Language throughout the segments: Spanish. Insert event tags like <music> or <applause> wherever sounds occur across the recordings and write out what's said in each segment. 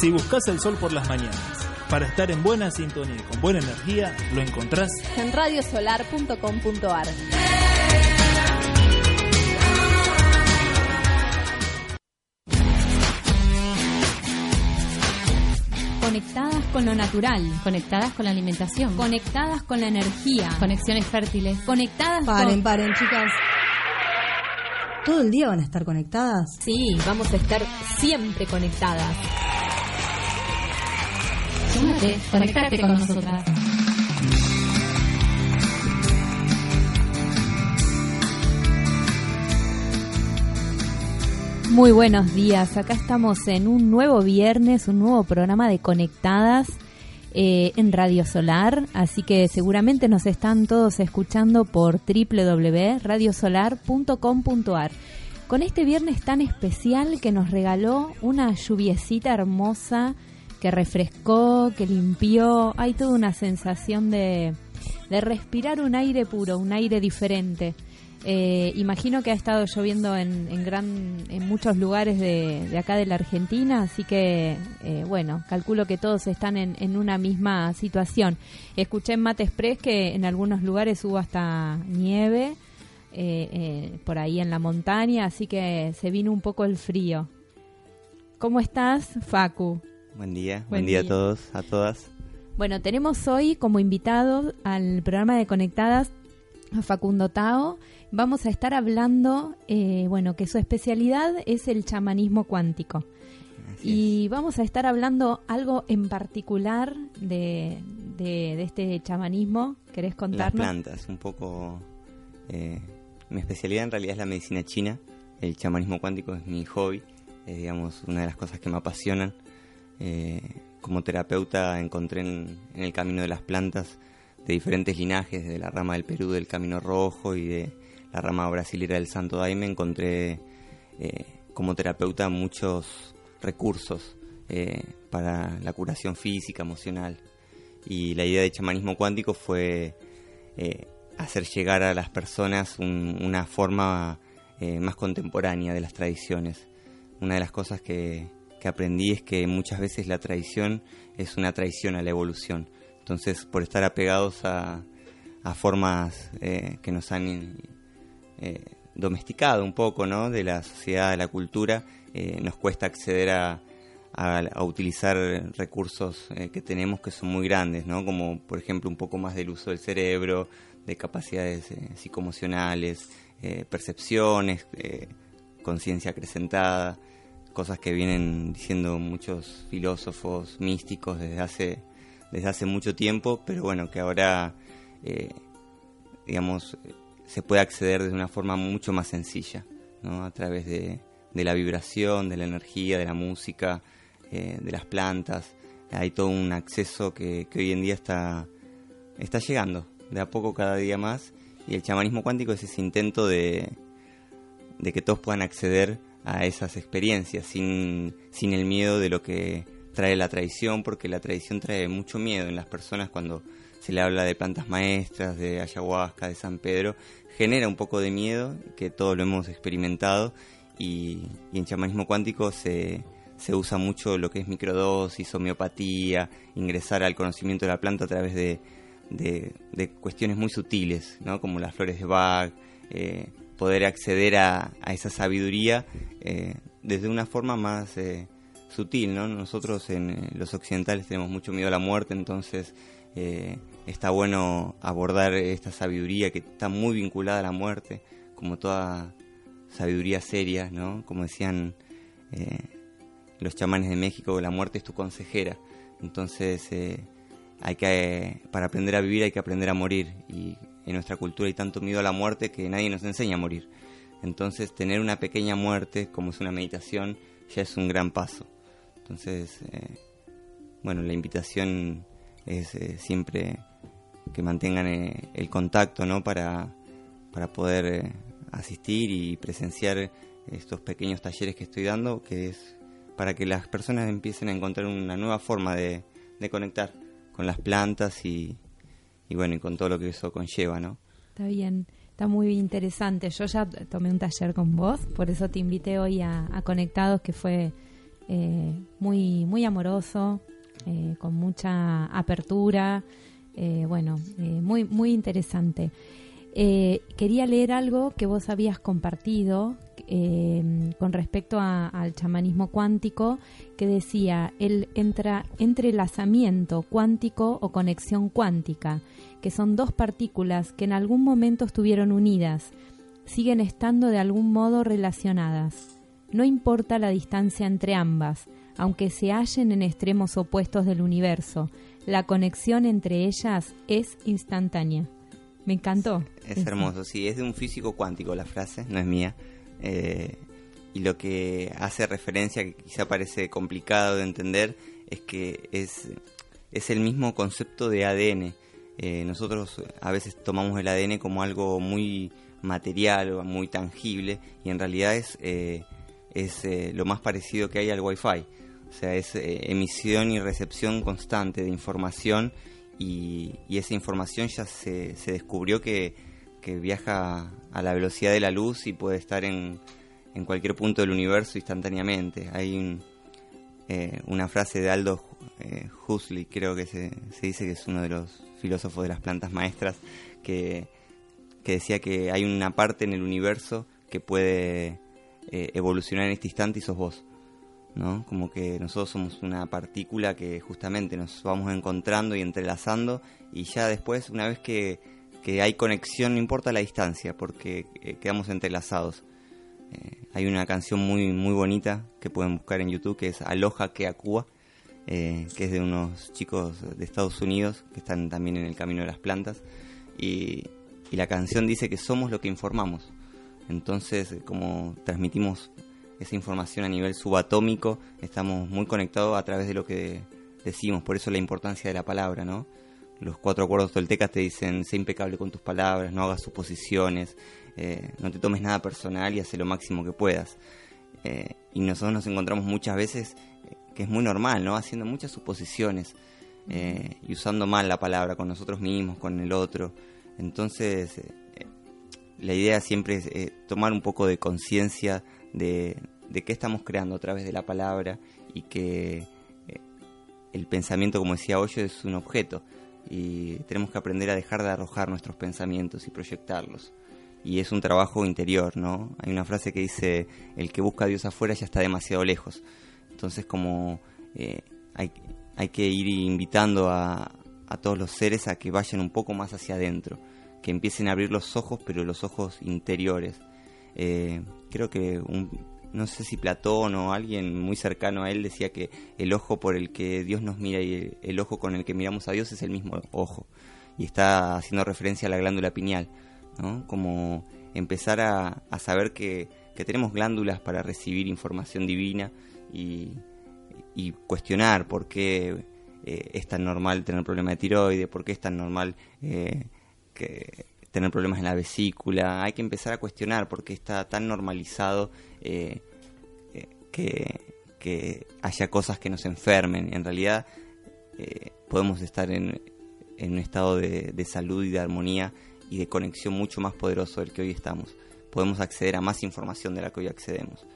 Si buscas el sol por las mañanas, para estar en buena sintonía y con buena energía, lo encontrás en radiosolar.com.ar. Conectadas con lo natural, conectadas con la alimentación, conectadas con la energía, conexiones fértiles, conectadas Paren, con... paren, chicas. ¿Todo el día van a estar conectadas? Sí, vamos a estar siempre conectadas. Súmate, conectate con nosotras. Muy buenos días, acá estamos en un nuevo viernes, un nuevo programa de Conectadas eh, en Radio Solar, así que seguramente nos están todos escuchando por www.radiosolar.com.ar. Con este viernes tan especial que nos regaló una lluviecita hermosa que refrescó, que limpió, hay toda una sensación de, de respirar un aire puro, un aire diferente. Eh, imagino que ha estado lloviendo en, en, gran, en muchos lugares de, de acá de la Argentina, así que, eh, bueno, calculo que todos están en, en, una misma situación. Escuché en Mate Express que en algunos lugares hubo hasta nieve eh, por ahí en la montaña, así que se vino un poco el frío. ¿Cómo estás, Facu? Buen día, buen, buen día, día a todos, a todas. Bueno, tenemos hoy como invitado al programa de Conectadas a Facundo Tao. Vamos a estar hablando, eh, bueno, que su especialidad es el chamanismo cuántico. Así y es. vamos a estar hablando algo en particular de, de, de este chamanismo. ¿Querés Las contarnos? plantas, un poco... Eh, mi especialidad en realidad es la medicina china. El chamanismo cuántico es mi hobby, es digamos una de las cosas que me apasionan. Eh, como terapeuta encontré en, el camino de las plantas de diferentes linajes, de la rama del Perú del Camino Rojo y de la rama brasilera del Santo Daime, encontré eh, como terapeuta muchos recursos eh, para la curación física, emocional. Y la idea de chamanismo cuántico fue hacer llegar a las personas un, una forma más contemporánea de las tradiciones. Una de las cosas que, que aprendí es que muchas veces la tradición es una traición a la evolución. Entonces, por estar apegados a, formas eh, que nos han eh, domesticado un poco, ¿no? De la sociedad, de la cultura, eh, nos cuesta acceder a, a, utilizar recursos que tenemos que son muy grandes, ¿no? Como, por ejemplo, un poco más del uso del cerebro, de capacidades psicoemocionales, eh, percepciones, conciencia acrecentada, cosas que vienen diciendo muchos filósofos místicos desde hace desde hace mucho tiempo, pero bueno, que ahora, eh, digamos, se puede acceder de una forma mucho más sencilla, ¿no? A través de, de la vibración, de la energía, de la música, eh, de las plantas. Hay todo un acceso que, que, hoy en día está, está llegando, de a poco cada día más, y el chamanismo cuántico es ese intento de, de que todos puedan acceder a esas experiencias sin, sin el miedo de lo que trae la tradición, porque la tradición trae mucho miedo en las personas cuando se le habla de plantas maestras, de ayahuasca, de San Pedro, genera un poco de miedo, que todos lo hemos experimentado, y, en chamanismo cuántico se, se, usa mucho lo que es microdosis, homeopatía, ingresar al conocimiento de la planta a través de, de, de cuestiones muy sutiles, ¿no? como las flores de Bach, eh, poder acceder a, esa sabiduría eh, desde una forma más... Eh, sutil, ¿no? Nosotros en eh, los occidentales tenemos mucho miedo a la muerte, entonces eh, está bueno abordar esta sabiduría que está muy vinculada a la muerte, como toda sabiduría seria, ¿no? Como decían eh, los chamanes de México, la muerte es tu consejera. Entonces, hay que, para aprender a vivir hay que aprender a morir. Y en nuestra cultura hay tanto miedo a la muerte que nadie nos enseña a morir. Entonces, tener una pequeña muerte, como es una meditación, ya es un gran paso. Entonces, eh, bueno, la invitación es eh, siempre que mantengan eh, el contacto, ¿no? Para, para poder asistir y presenciar estos pequeños talleres que estoy dando, que es para que las personas empiecen a encontrar una nueva forma de, de conectar con las plantas y, y, bueno, y con todo lo que eso conlleva, ¿no? Está bien. Está muy interesante. Yo ya tomé un taller con vos, por eso te invité hoy a, Conectados, que fue eh, muy, muy amoroso, eh, con mucha apertura, eh, bueno, muy, muy interesante. Quería leer algo que vos habías compartido con respecto al chamanismo cuántico, que decía el entra- entrelazamiento cuántico o conexión cuántica, que son dos partículas que en algún momento estuvieron unidas, siguen estando de algún modo relacionadas. No importa la distancia entre ambas, aunque se hallen en extremos opuestos del universo, la conexión entre ellas es instantánea. Me encantó. Es hermoso, sí, es de un físico cuántico la frase, no es mía. Eh, y lo que hace referencia, que quizá parece complicado de entender, es que es, es el mismo concepto de ADN. Eh, nosotros a veces tomamos el ADN como algo muy material o muy tangible y en realidad es, eh, es eh, lo más parecido que hay al Wi-Fi. O sea, es eh, emisión y recepción constante de información y, y esa información ya se, se descubrió que, que viaja a la velocidad de la luz y puede estar en, en cualquier punto del universo instantáneamente. Hay un, eh, una frase de Aldo eh, Huxley, creo que se, se dice que es uno de los filósofos de las plantas maestras, que, que decía que hay una parte en el universo que puede eh, evolucionar en este instante y sos vos. ¿no? Como que nosotros somos una partícula que justamente nos vamos encontrando y entrelazando y ya después, una vez que, que hay conexión, no importa la distancia, porque eh, quedamos entrelazados. Eh, hay una canción muy muy bonita que pueden buscar en YouTube que es Aloha que Acúa, eh, que es de unos chicos de Estados Unidos que están también en el camino de las plantas y, y la canción dice que somos lo que informamos. Entonces, eh, como transmitimos esa información a nivel subatómico, estamos muy conectados a través de lo que decimos, por eso la importancia de la palabra, ¿no? Los cuatro acuerdos toltecas te dicen, sé impecable con tus palabras, no hagas suposiciones, eh, no te tomes nada personal y haz lo máximo que puedas. Eh, y nosotros nos encontramos muchas veces, que es muy normal, ¿no? Haciendo muchas suposiciones eh, y usando mal la palabra con nosotros mismos, con el otro. Entonces, eh, la idea siempre es eh, tomar un poco de conciencia de, de qué estamos creando a través de la palabra y que el pensamiento, como decía Hoyo, es un objeto y tenemos que aprender a dejar de arrojar nuestros pensamientos y proyectarlos. Y es un trabajo interior, ¿no? Hay una frase que dice, el que busca a Dios afuera ya está demasiado lejos. Entonces como eh, hay, hay que ir invitando a, a todos los seres a que vayan un poco más hacia adentro, que empiecen a abrir los ojos, pero los ojos interiores. Eh, creo que un, no sé si Platón o alguien muy cercano a él decía que el ojo por el que Dios nos mira y el, el ojo con el que miramos a Dios es el mismo ojo. Y está haciendo referencia a la glándula pineal, ¿no? Como empezar a, a saber que, que tenemos glándulas para recibir información divina y, cuestionar por qué eh, es tan normal tener problemas de tiroides, por qué es tan normal eh, tener problemas en la vesícula. Hay que empezar a cuestionar por qué está tan normalizado eh, que, haya cosas que nos enfermen. En realidad podemos estar en, un estado de, salud y de armonía y de conexión mucho más poderoso del que hoy estamos. Podemos acceder a más información de la que hoy accedemos.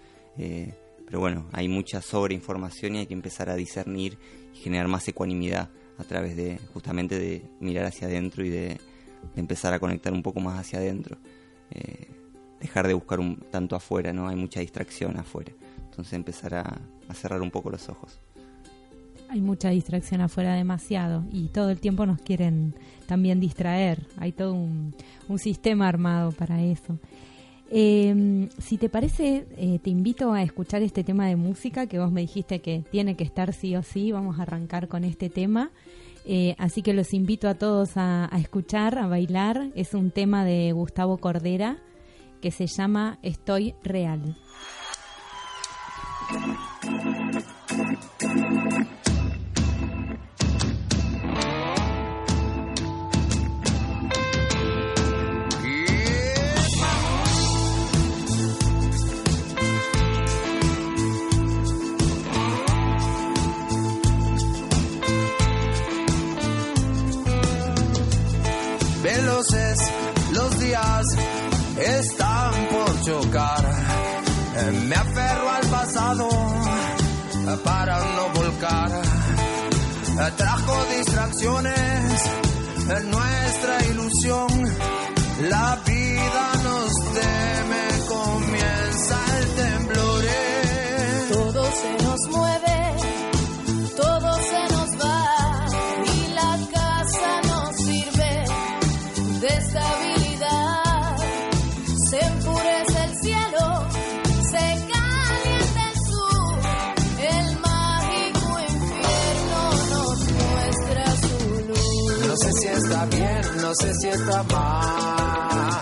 Pero bueno, hay mucha sobreinformación y hay que empezar a discernir y generar más ecuanimidad a través de justamente de mirar hacia adentro y de, empezar a conectar un poco más hacia adentro. Eh, dejar de buscar un, tanto afuera, ¿no? Hay mucha distracción afuera. Entonces empezar a, cerrar un poco los ojos. Hay mucha distracción afuera demasiado y todo el tiempo nos quieren también distraer. Hay todo un sistema armado para eso. Eh, si te parece, eh, te invito a escuchar este tema de música que vos me dijiste que tiene que estar sí o sí. Vamos a arrancar con este tema. Eh, así que los invito a todos a escuchar, a bailar. Es un tema de Gustavo Cordera que se llama Estoy Real. Los días están por chocar. Me aferro al pasado, para no volcar. Trajo distracciones en nuestra no sé si está mal.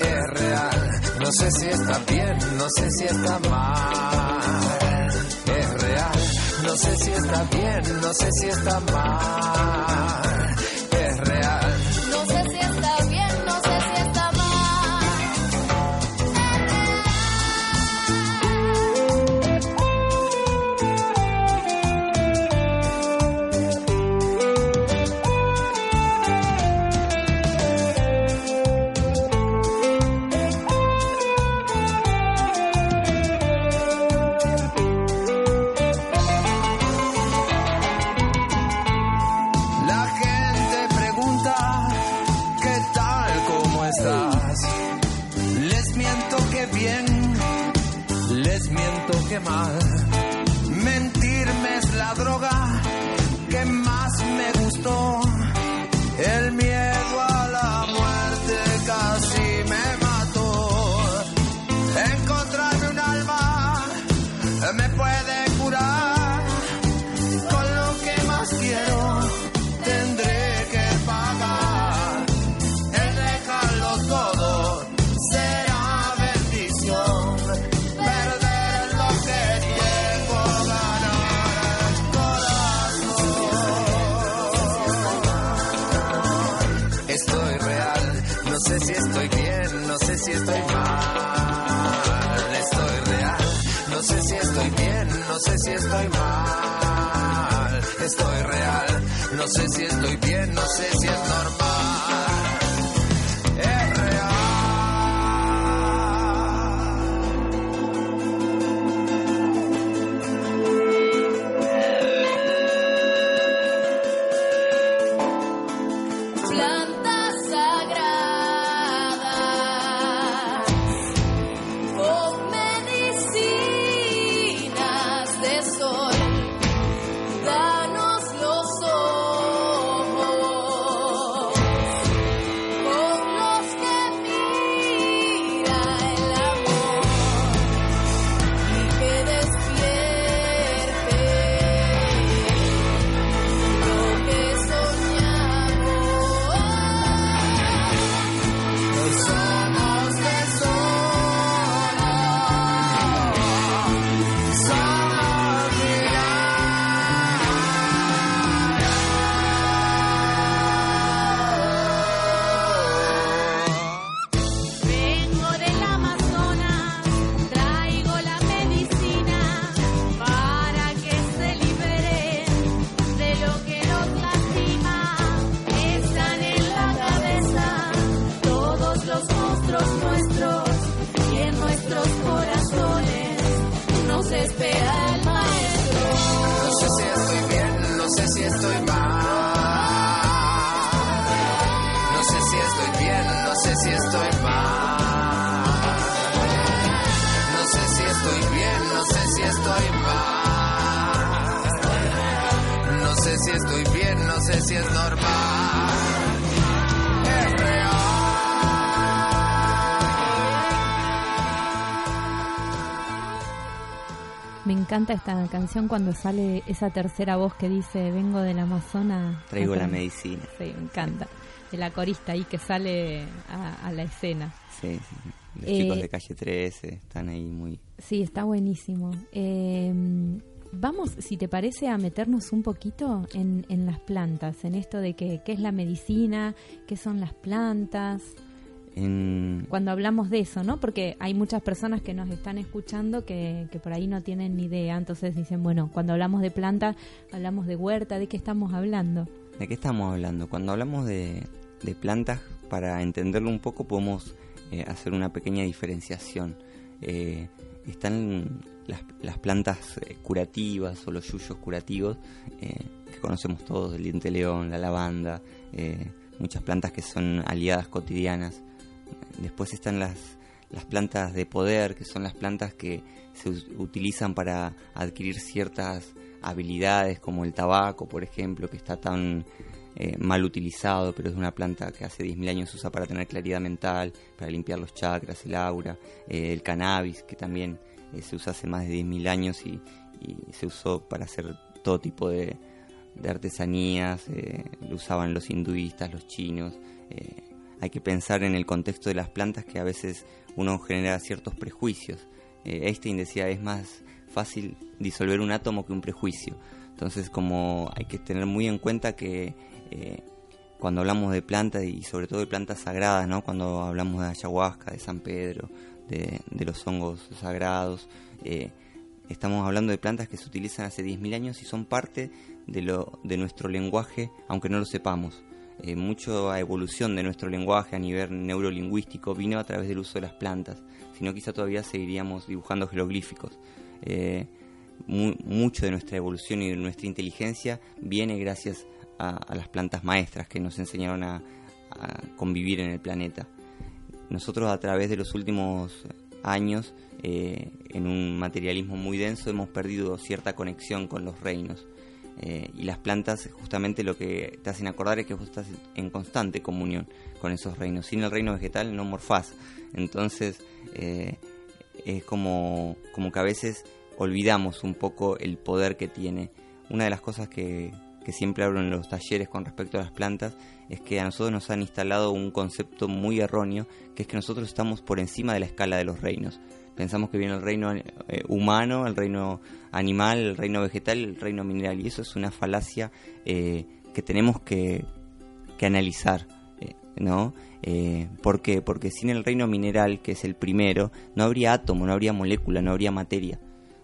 Es real. No sé si está bien, no sé si está mal. Es real. No sé si está bien, no sé si está mal. Les miento que bien, les miento que mal. Mentirme es la droga que más me gustó. El Estoy real, no sé si estoy bien, no sé si es normal. Encanta esta canción cuando sale esa tercera voz que dice vengo del Amazonas. Traigo la medicina. Sí, me encanta. De la corista ahí que sale a, a la escena. Sí, sí. Los Eh, chicos de calle 13 están ahí muy... Sí, está buenísimo. Eh, vamos, si te parece, a meternos un poquito en, en las plantas, en esto de que, qué es la medicina, qué son las plantas. En, Cuando hablamos de eso, ¿no? Porque hay muchas personas que nos están escuchando que, que por ahí no tienen ni idea. Entonces dicen, bueno, cuando hablamos de planta, hablamos de huerta, ¿de qué estamos hablando? ¿De qué estamos hablando? Cuando hablamos de, de plantas, para entenderlo un poco, podemos eh, hacer una pequeña diferenciación. Eh, están las, las plantas eh, curativas o los yuyos curativos eh, que conocemos todos, el diente león, la lavanda, muchas plantas que son aliadas cotidianas. Después están las, las plantas de poder, que son las plantas que se utilizan para adquirir ciertas habilidades, como el tabaco, por ejemplo, que está tan eh, mal utilizado, pero es una planta que hace 10.000 años se usa para tener claridad mental, para limpiar los chakras, el aura, eh, el cannabis, que también eh, se usa hace más de 10.000 años y, y se usó para hacer todo tipo de, de artesanías, eh, lo usaban los hinduistas, los chinos. Hay que pensar en el contexto de las plantas que a veces uno genera ciertos prejuicios. Eh, Einstein decía, es más fácil disolver un átomo que un prejuicio. Entonces, como hay que tener muy en cuenta que eh, cuando hablamos de plantas y sobre todo de plantas sagradas, ¿no? cuando hablamos de ayahuasca, de San Pedro, de, de los hongos sagrados, eh, estamos hablando de plantas que se utilizan hace 10.000 años y son parte de, lo, de nuestro lenguaje, aunque no lo sepamos. Eh, mucha evolución de nuestro lenguaje a nivel neurolingüístico vino a través del uso de las plantas, si no quizá todavía seguiríamos dibujando jeroglíficos. Eh, mu- mucho de nuestra evolución y de nuestra inteligencia viene gracias a, las plantas maestras que nos enseñaron a, a convivir en el planeta. Nosotros a través de los últimos años, eh, en un materialismo muy denso, hemos perdido cierta conexión con los reinos. Eh, y las plantas justamente lo que te hacen acordar es que vos estás en constante comunión con esos reinos. Sin el reino vegetal no morfás. Entonces eh, es como, como que a veces olvidamos un poco el poder que tiene. Una de las cosas que, que siempre hablo en los talleres con respecto a las plantas es que a nosotros nos han instalado un concepto muy erróneo, que es que nosotros estamos por encima de la escala de los reinos. Pensamos que viene el reino eh, humano, el reino animal, el reino vegetal, el reino mineral, y eso es una falacia eh, que tenemos que, que analizar, eh, ¿no? Eh, ¿Por qué? Porque sin el reino mineral, que es el primero, no habría átomo, no habría molécula, no habría materia.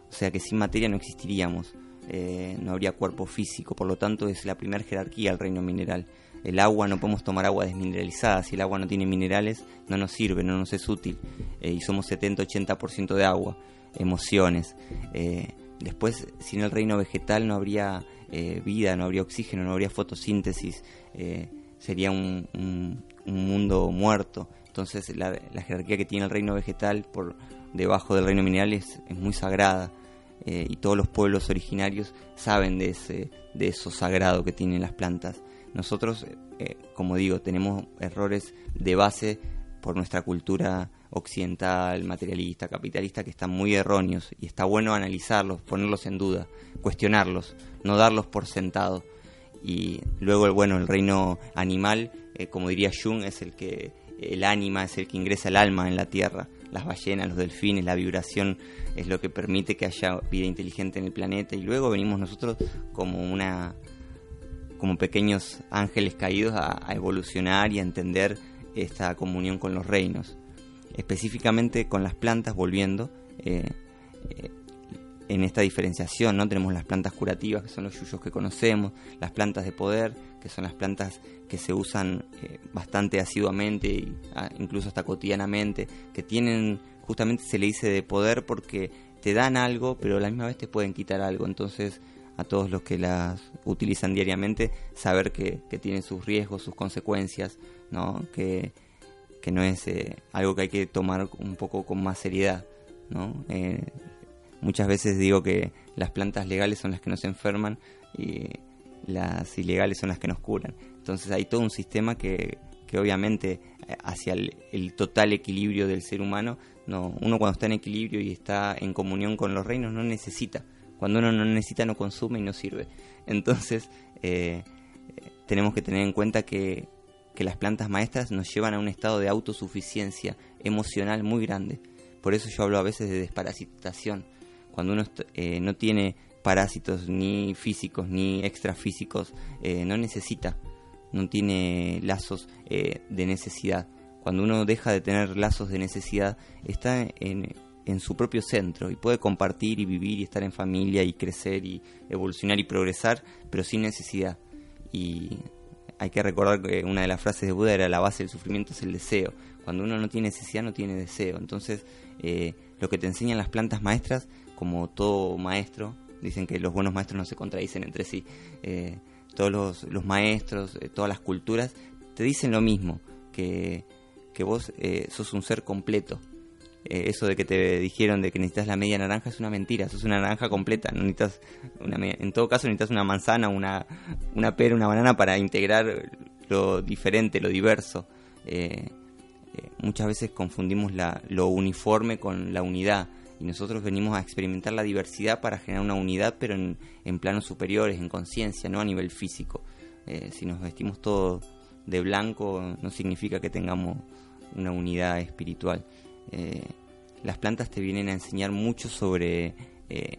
O sea que sin materia no existiríamos, eh, no habría cuerpo físico, por lo tanto es la primera jerarquía el reino mineral. El agua no podemos tomar agua desmineralizada, si el agua no tiene minerales no nos sirve, no nos es útil. Eh, y somos 70-80% de agua, emociones. Eh, después, sin el reino vegetal no habría eh, vida, no habría oxígeno, no habría fotosíntesis, sería un, un- un mundo muerto. Entonces la, jerarquía que tiene el reino vegetal por debajo del reino mineral es, muy sagrada. y todos los pueblos originarios saben de, ese, de eso sagrado que tienen las plantas. Nosotros, eh, como digo, tenemos errores de base por nuestra cultura occidental, materialista, capitalista, que están muy erróneos y está bueno analizarlos, ponerlos en duda, cuestionarlos, no darlos por sentado. Y luego, bueno, el reino animal, eh, como diría Jung, es el que, el ánima es el que ingresa el alma en la tierra. Las ballenas, los delfines, la vibración es lo que permite que haya vida inteligente en el planeta. Y luego venimos nosotros como una como pequeños ángeles caídos a, a evolucionar y a entender esta comunión con los reinos. Específicamente con las plantas, volviendo, eh, eh, en esta diferenciación, ¿no? Tenemos las plantas curativas, que son los yuyos que conocemos, las plantas de poder, que son las plantas que se usan eh, bastante asiduamente, ah, incluso hasta cotidianamente, que tienen, justamente se le dice de poder porque te dan algo, pero a la misma vez te pueden quitar algo. Entonces, a todos los que las utilizan diariamente, saber que, que tienen sus riesgos, sus consecuencias, ¿no? Que, que no es eh, algo que hay que tomar un poco con más seriedad, ¿no? Eh, muchas veces digo que las plantas legales son las que nos enferman y las ilegales son las que nos curan. Entonces hay todo un sistema que, que obviamente eh, hacia el, el total equilibrio del ser humano, no, uno cuando está en equilibrio y está en comunión con los reinos no necesita. Cuando uno no necesita no consume y no sirve. Entonces eh, tenemos que tener en cuenta que, que las plantas maestras nos llevan a un estado de autosuficiencia emocional muy grande. Por eso yo hablo a veces de desparasitación. Cuando uno eh, no tiene parásitos ni físicos ni extrafísicos, eh, no necesita, no tiene lazos eh, de necesidad. Cuando uno deja de tener lazos de necesidad, está en, en su propio centro y puede compartir y vivir y estar en familia y crecer y evolucionar y progresar, pero sin necesidad. Y hay que recordar que una de las frases de Buda era la base del sufrimiento es el deseo. Cuando uno no tiene necesidad, no tiene deseo. Entonces, eh, lo que te enseñan las plantas maestras, como todo maestro, dicen que los buenos maestros no se contradicen entre sí. Eh, todos los, maestros, eh, todas las culturas, te dicen lo mismo, que, que vos eh, sos un ser completo. Eh, eso de que te dijeron de que necesitas la media naranja es una mentira, sos una naranja completa, no necesitas una en todo caso necesitas una manzana, una, una pera, una banana para integrar lo diferente, lo diverso. Eh, eh, muchas veces confundimos la, lo uniforme con la unidad y nosotros venimos a experimentar la diversidad para generar una unidad pero en, en planos superiores, en conciencia, no a nivel físico. Si nos vestimos todos de blanco no significa que tengamos una unidad espiritual. Eh, las plantas te vienen a enseñar mucho sobre, eh,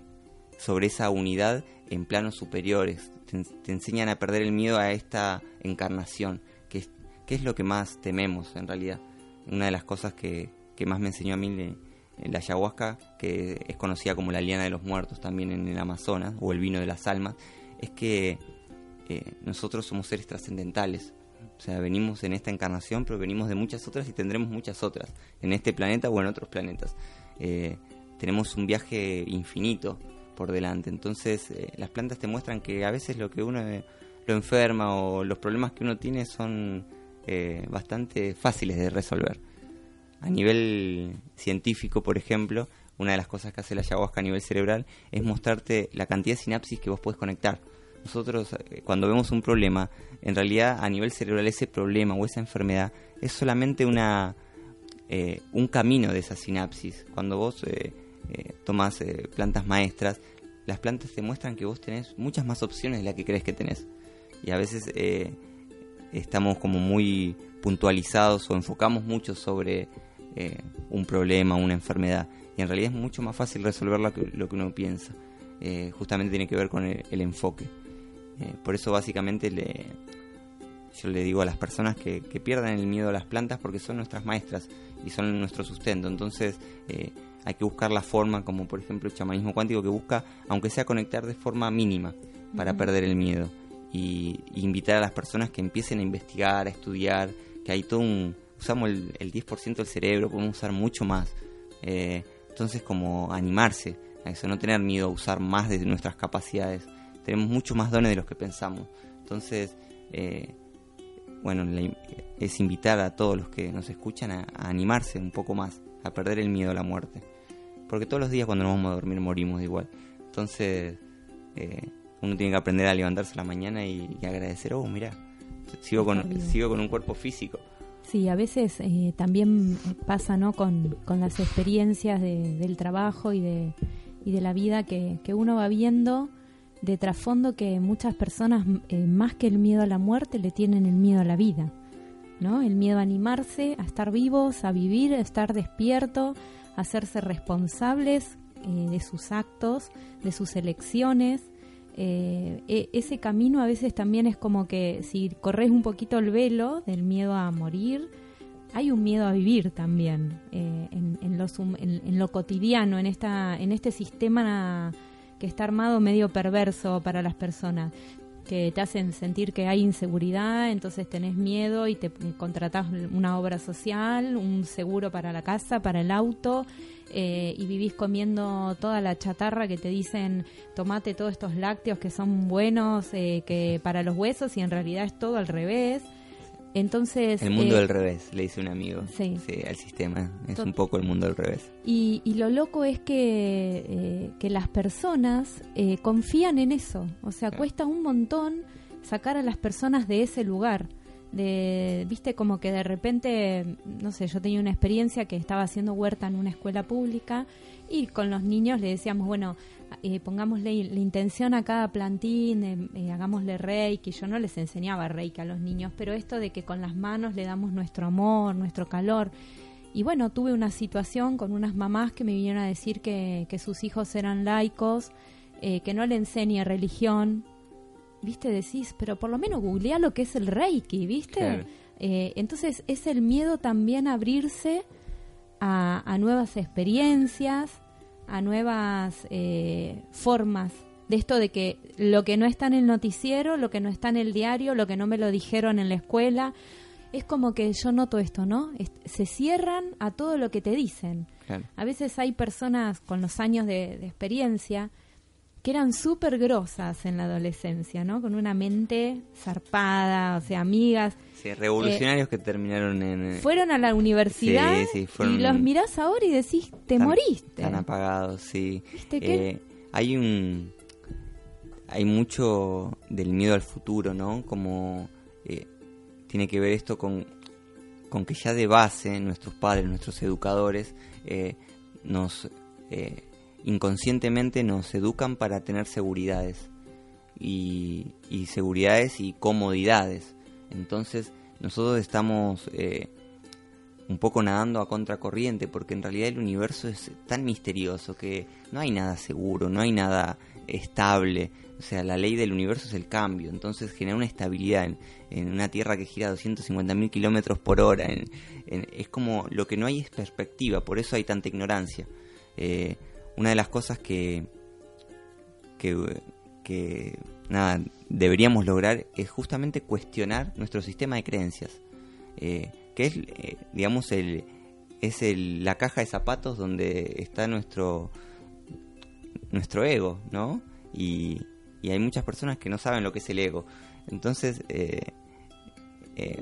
sobre esa unidad en planos superiores. Te, enseñan a perder el miedo a esta encarnación, que es, es lo que más tememos en realidad. Una de las cosas que, que más me enseñó a mí la ayahuasca, que es conocida como la liana de los muertos también en el Amazonas, o el vino de las almas, es que eh, nosotros somos seres trascendentales. O sea, venimos en esta encarnación, pero venimos de muchas otras y tendremos muchas otras, en este planeta o en otros planetas. Eh, tenemos un viaje infinito por delante. Entonces, eh, las plantas te muestran que a veces lo que uno eh, lo enferma o los problemas que uno tiene son bastante fáciles de resolver. A nivel científico, por ejemplo, una de las cosas que hace la ayahuasca a nivel cerebral es mostrarte la cantidad de sinapsis que vos podés conectar. Nosotros, eh, cuando vemos un problema, en realidad a nivel cerebral ese problema o esa enfermedad es solamente una eh, un camino de esa sinapsis. Cuando vos eh, eh, eh, plantas maestras, las plantas te muestran que vos tenés muchas más opciones de las que crees que tenés. Y a veces eh, estamos como muy puntualizados o enfocamos mucho sobre un problema, una enfermedad. Y en realidad es mucho más fácil resolver lo que, lo que uno piensa. Justamente tiene que ver con el enfoque. Eh, por eso básicamente le, yo le digo a las personas que, que pierdan el miedo a las plantas porque son nuestras maestras y son nuestro sustento. Entonces eh, hay que buscar la forma, como por ejemplo el chamanismo cuántico que busca, aunque sea conectar de forma mínima para perder el miedo. Y, y invitar a las personas que empiecen a investigar, a estudiar, que hay todo un... Usamos el, el 10% del cerebro, podemos usar mucho más. Eh, entonces como animarse a eso, no tener miedo a usar más de nuestras capacidades. Tenemos mucho más dones de los que pensamos. Entonces, eh, bueno, la- es invitar a todos los que nos escuchan a, a animarse un poco más, a perder el miedo a la muerte. Porque todos los días cuando nos vamos a dormir morimos igual. Entonces, eh, uno tiene que aprender a levantarse a la mañana y, y agradecer, oh, mira, sigo con, sigo con un cuerpo físico. Sí, a veces eh, también pasa ¿no? con, con las experiencias de- del trabajo y de, y de la vida que, que uno va viendo de trasfondo que muchas personas, eh, más que el miedo a la muerte, le tienen el miedo a la vida. ¿no? El miedo a animarse, a estar vivos, a vivir, a estar despierto, a hacerse responsables eh, de sus actos, de sus elecciones. Eh, e- ese camino a veces también es como que si corres un poquito el velo del miedo a morir, hay un miedo a vivir también eh, en, en lo en- en lo cotidiano, en, esta, en este sistema que está armado medio perverso para las personas que te hacen sentir que hay inseguridad, entonces tenés miedo y te contratás una obra social, un seguro para la casa, para el auto, eh, y vivís comiendo toda la chatarra que te dicen tomate todos estos lácteos que son buenos eh, que para los huesos y en realidad es todo al revés. Entonces El mundo eh, del revés, le dice un amigo. Sí. al sistema. Es un poco el mundo del revés. Y, y lo loco es que, eh, que las personas eh, confían en eso. O sea, cuesta un montón sacar a las personas de ese lugar. De, Viste, como que de repente, no sé, yo tenía una experiencia que estaba haciendo huerta en una escuela pública y con los niños le decíamos, bueno, eh, pongámosle la intención a cada plantín, eh, eh, hagámosle reiki. Yo no les enseñaba reiki a los niños, pero esto de que con las manos le damos nuestro amor, nuestro calor. Y bueno, tuve una situación con unas mamás que me vinieron a decir que, que sus hijos eran laicos, eh, que no le enseñe religión. ¿Viste? Decís, pero por lo menos googlea lo que es el Reiki, ¿viste? Claro. Eh, entonces es el miedo también a abrirse a, a nuevas experiencias, a nuevas eh, formas de esto de que lo que no está en el noticiero, lo que no está en el diario, lo que no me lo dijeron en la escuela, es como que yo noto esto, ¿no? Es- se cierran a todo lo que te dicen. Claro. A veces hay personas con los años de, de experiencia que eran súper grosas en la adolescencia, ¿no? Con una mente zarpada, o sea, amigas. Sí, revolucionarios que terminaron en... eh, Fueron a la universidad Sí, sí, fueron- y los mirás ahora y decís, te tan- moriste. Tan apagados, sí. ¿Viste qué? Eh, hay un... Hay mucho del miedo al futuro, ¿no? Como eh, tiene que ver esto con, con que ya de base nuestros padres, nuestros educadores, nos eh, inconscientemente nos educan para tener seguridades y, seguridades y comodidades. Entonces nosotros estamos eh, un poco nadando a contracorriente porque en realidad el universo es tan misterioso que no hay nada seguro, no hay nada estable. O sea, la ley del universo es el cambio. Entonces generar una estabilidad en, en una Tierra que gira a 250.000 kilómetros por hora en- en- es como lo que no hay es perspectiva. Por eso hay tanta ignorancia. Eh, una de las cosas que, que, nada, deberíamos lograr es justamente cuestionar nuestro sistema de creencias. Eh, que es, eh, digamos, el, es el, la caja de zapatos donde está nuestro, nuestro ego, ¿no? Y, y hay muchas personas que no saben lo que es el ego. Entonces, eh,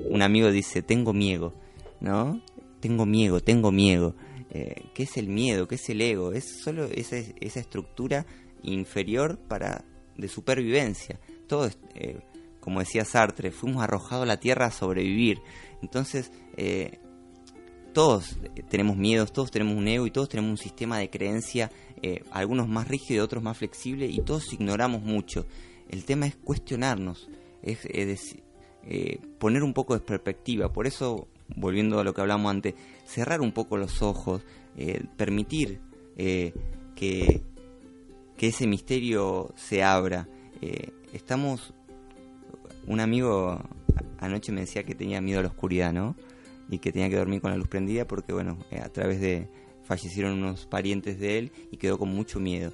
un amigo dice, tengo miedo, ¿no? Tengo miedo, tengo miedo. Eh, ¿Qué es el miedo? ¿Qué es el ego? Es solo esa, estructura inferior para de supervivencia. Todo, eh, como decía Sartre, fuimos arrojados a la tierra a sobrevivir. Entonces, eh, todos tenemos miedos, todos tenemos un ego y todos tenemos un sistema de creencia, eh, algunos más rígido otros más flexible, y todos ignoramos mucho. El tema es cuestionarnos, es, es poner un poco de perspectiva. Por eso, volviendo a lo que hablamos antes, cerrar un poco los ojos, eh, permitir eh, que, que ese misterio se abra. Eh, estamos. Un amigo anoche me decía que tenía miedo a la oscuridad, ¿no? Y que tenía que dormir con la luz prendida porque, bueno, a través de. fallecieron unos parientes de él y quedó con mucho miedo.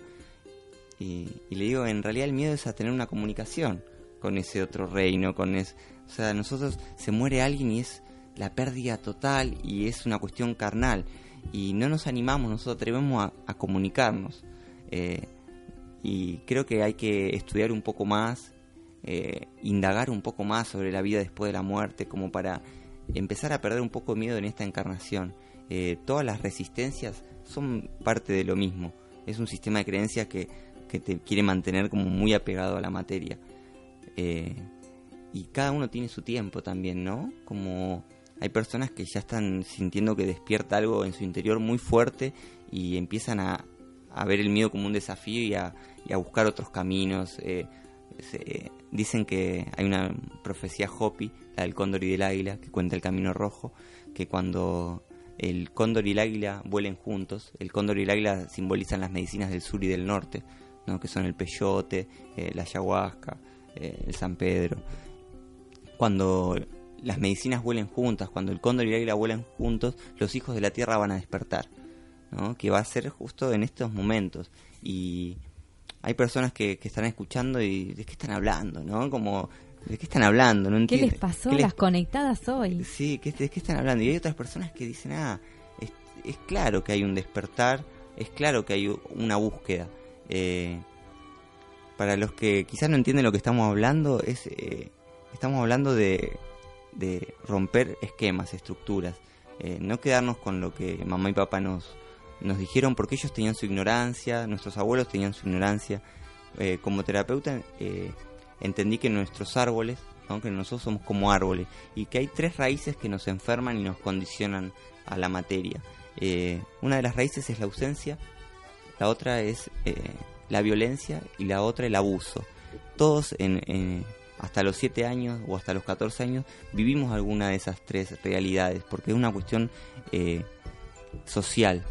Y, y le digo, en realidad el miedo es a tener una comunicación con ese otro reino, con es, o sea, nosotros se muere alguien y es la pérdida total y es una cuestión carnal y no nos animamos, nosotros atrevemos a, a comunicarnos Eh, y creo que hay que estudiar un poco más, eh, indagar un poco más sobre la vida después de la muerte, como para empezar a perder un poco de miedo en esta encarnación. Eh, todas las resistencias son parte de lo mismo, es un sistema de creencias que, que te quiere mantener como muy apegado a la materia. Y cada uno tiene su tiempo también, ¿no? Como hay personas que ya están sintiendo que despierta algo en su interior muy fuerte y empiezan a, ver el miedo como un desafío y a, y a buscar otros caminos. Eh, se- dicen que hay una profecía Hopi, la del cóndor y del águila, que cuenta el camino rojo, que cuando el cóndor y el águila vuelen juntos, el cóndor y el águila simbolizan las medicinas del sur y del norte, ¿no? que son el peyote, eh, la ayahuasca, eh, el San Pedro. Cuando las medicinas vuelen juntas, cuando el cóndor y el águila vuelan juntos, los hijos de la tierra van a despertar, ¿no? que va a ser justo en estos momentos. Y hay personas que, que están escuchando y de qué están hablando, ¿no? Como, ¿de qué están hablando? No ¿Qué les pasó ¿Qué les las conectadas hoy? Sí, ¿qué, ¿de qué están hablando? Y hay otras personas que dicen, ah, es, es claro que hay un despertar, es claro que hay una búsqueda. Eh, para los que quizás no entienden lo que estamos hablando, es eh, estamos hablando de, de romper esquemas, estructuras. Eh, no quedarnos con lo que mamá y papá nos, nos dijeron porque ellos tenían su ignorancia, nuestros abuelos tenían su ignorancia. Eh, como terapeuta eh, entendí que nuestros árboles, ¿no? que nosotros somos como árboles, y que hay tres raíces que nos enferman y nos condicionan a la materia. Eh, una de las raíces es la ausencia, la otra es la violencia y la otra el abuso. Todos en, en- hasta los 7 años o hasta los 14 años vivimos alguna de esas tres realidades, porque es una cuestión eh, social.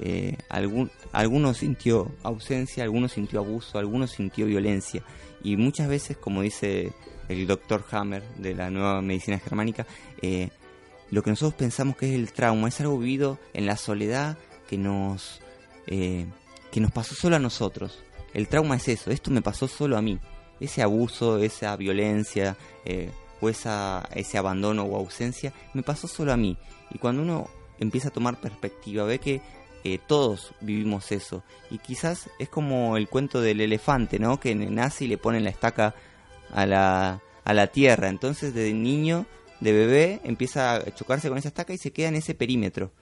Eh, algún, algunos sintió ausencia, algunos sintió abuso, algunos sintió violencia. Y muchas veces, como dice el doctor Hammer de la nueva medicina germánica, eh, lo que nosotros pensamos que es el trauma es algo vivido en la soledad que nos, eh, que nos pasó solo a nosotros. El trauma es eso, esto me pasó solo a mí. Ese abuso, esa violencia, eh, o esa, ese abandono o ausencia, me pasó solo a mí. Y cuando uno empieza a tomar perspectiva, ve que eh, todos vivimos eso. Y quizás es como el cuento del elefante, ¿no? Que nace y le ponen la estaca a la, a la tierra. Entonces, de niño, de bebé, empieza a chocarse con esa estaca y se queda en ese perímetro.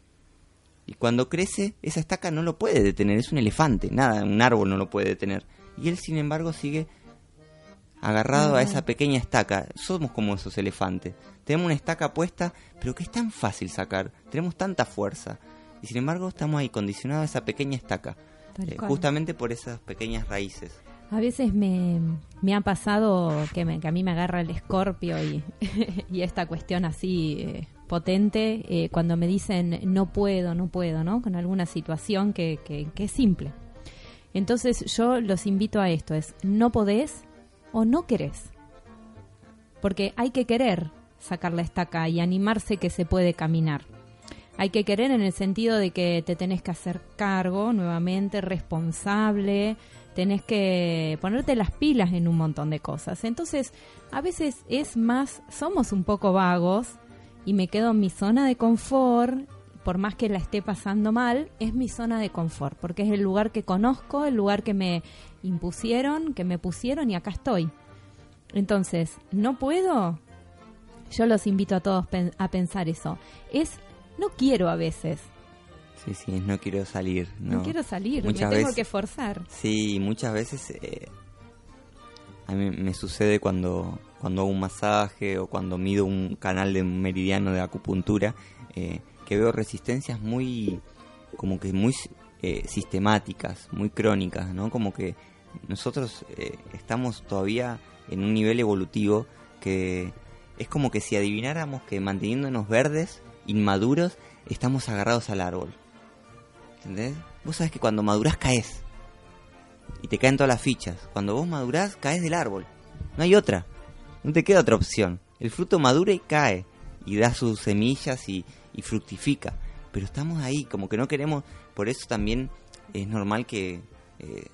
Y cuando crece, esa estaca no lo puede detener, es un elefante, nada, un árbol no lo puede detener. Y él, sin embargo, sigue agarrado a esa pequeña estaca. Somos como esos elefantes. Tenemos una estaca puesta, pero que es tan fácil sacar. Tenemos tanta fuerza. Y sin embargo, estamos ahí condicionados a esa pequeña estaca. Eh, justamente por esas pequeñas raíces. A veces me, me ha pasado que, me- que a mí me agarra el escorpio y, <laughs> y esta cuestión así eh, potente eh, cuando me dicen no puedo, no puedo, ¿no? Con alguna situación que, que, que es simple. Entonces yo los invito a esto, es no podés o no querés. Porque hay que querer sacar la estaca y animarse que se puede caminar. Hay que querer en el sentido de que te tenés que hacer cargo nuevamente, responsable, tenés que ponerte las pilas en un montón de cosas. Entonces, a veces es más, somos un poco vagos y me quedo en mi zona de confort, por más que la esté pasando mal, es mi zona de confort, porque es el lugar que conozco, el lugar que me impusieron, que me pusieron y acá estoy. Entonces, ¿no puedo? Yo los invito a todos pen- a pensar eso. Es, no quiero a veces, Sí, sí, no quiero salir. no, No, quiero salir, Muchas me tengo veces- que forzar. Sí, muchas veces eh, a mí me sucede cuando, cuando hago un masaje o cuando mido un canal de un meridiano de acupuntura, eh, que veo resistencias muy, como que muy eh, sistemáticas, muy crónicas, ¿no? Como que nosotros eh, estamos todavía en un nivel evolutivo que es como que si adivináramos que manteniéndonos verdes, inmaduros, estamos agarrados al árbol. ¿Entendés? Vos sabés que cuando madurás caes. Y te caen todas las fichas. Cuando vos madurás, caes del árbol. No hay otra. No te queda otra opción. El fruto madura y cae. Y da sus semillas y, y fructifica. Pero estamos ahí, como que no queremos. Por eso también es normal que, eh,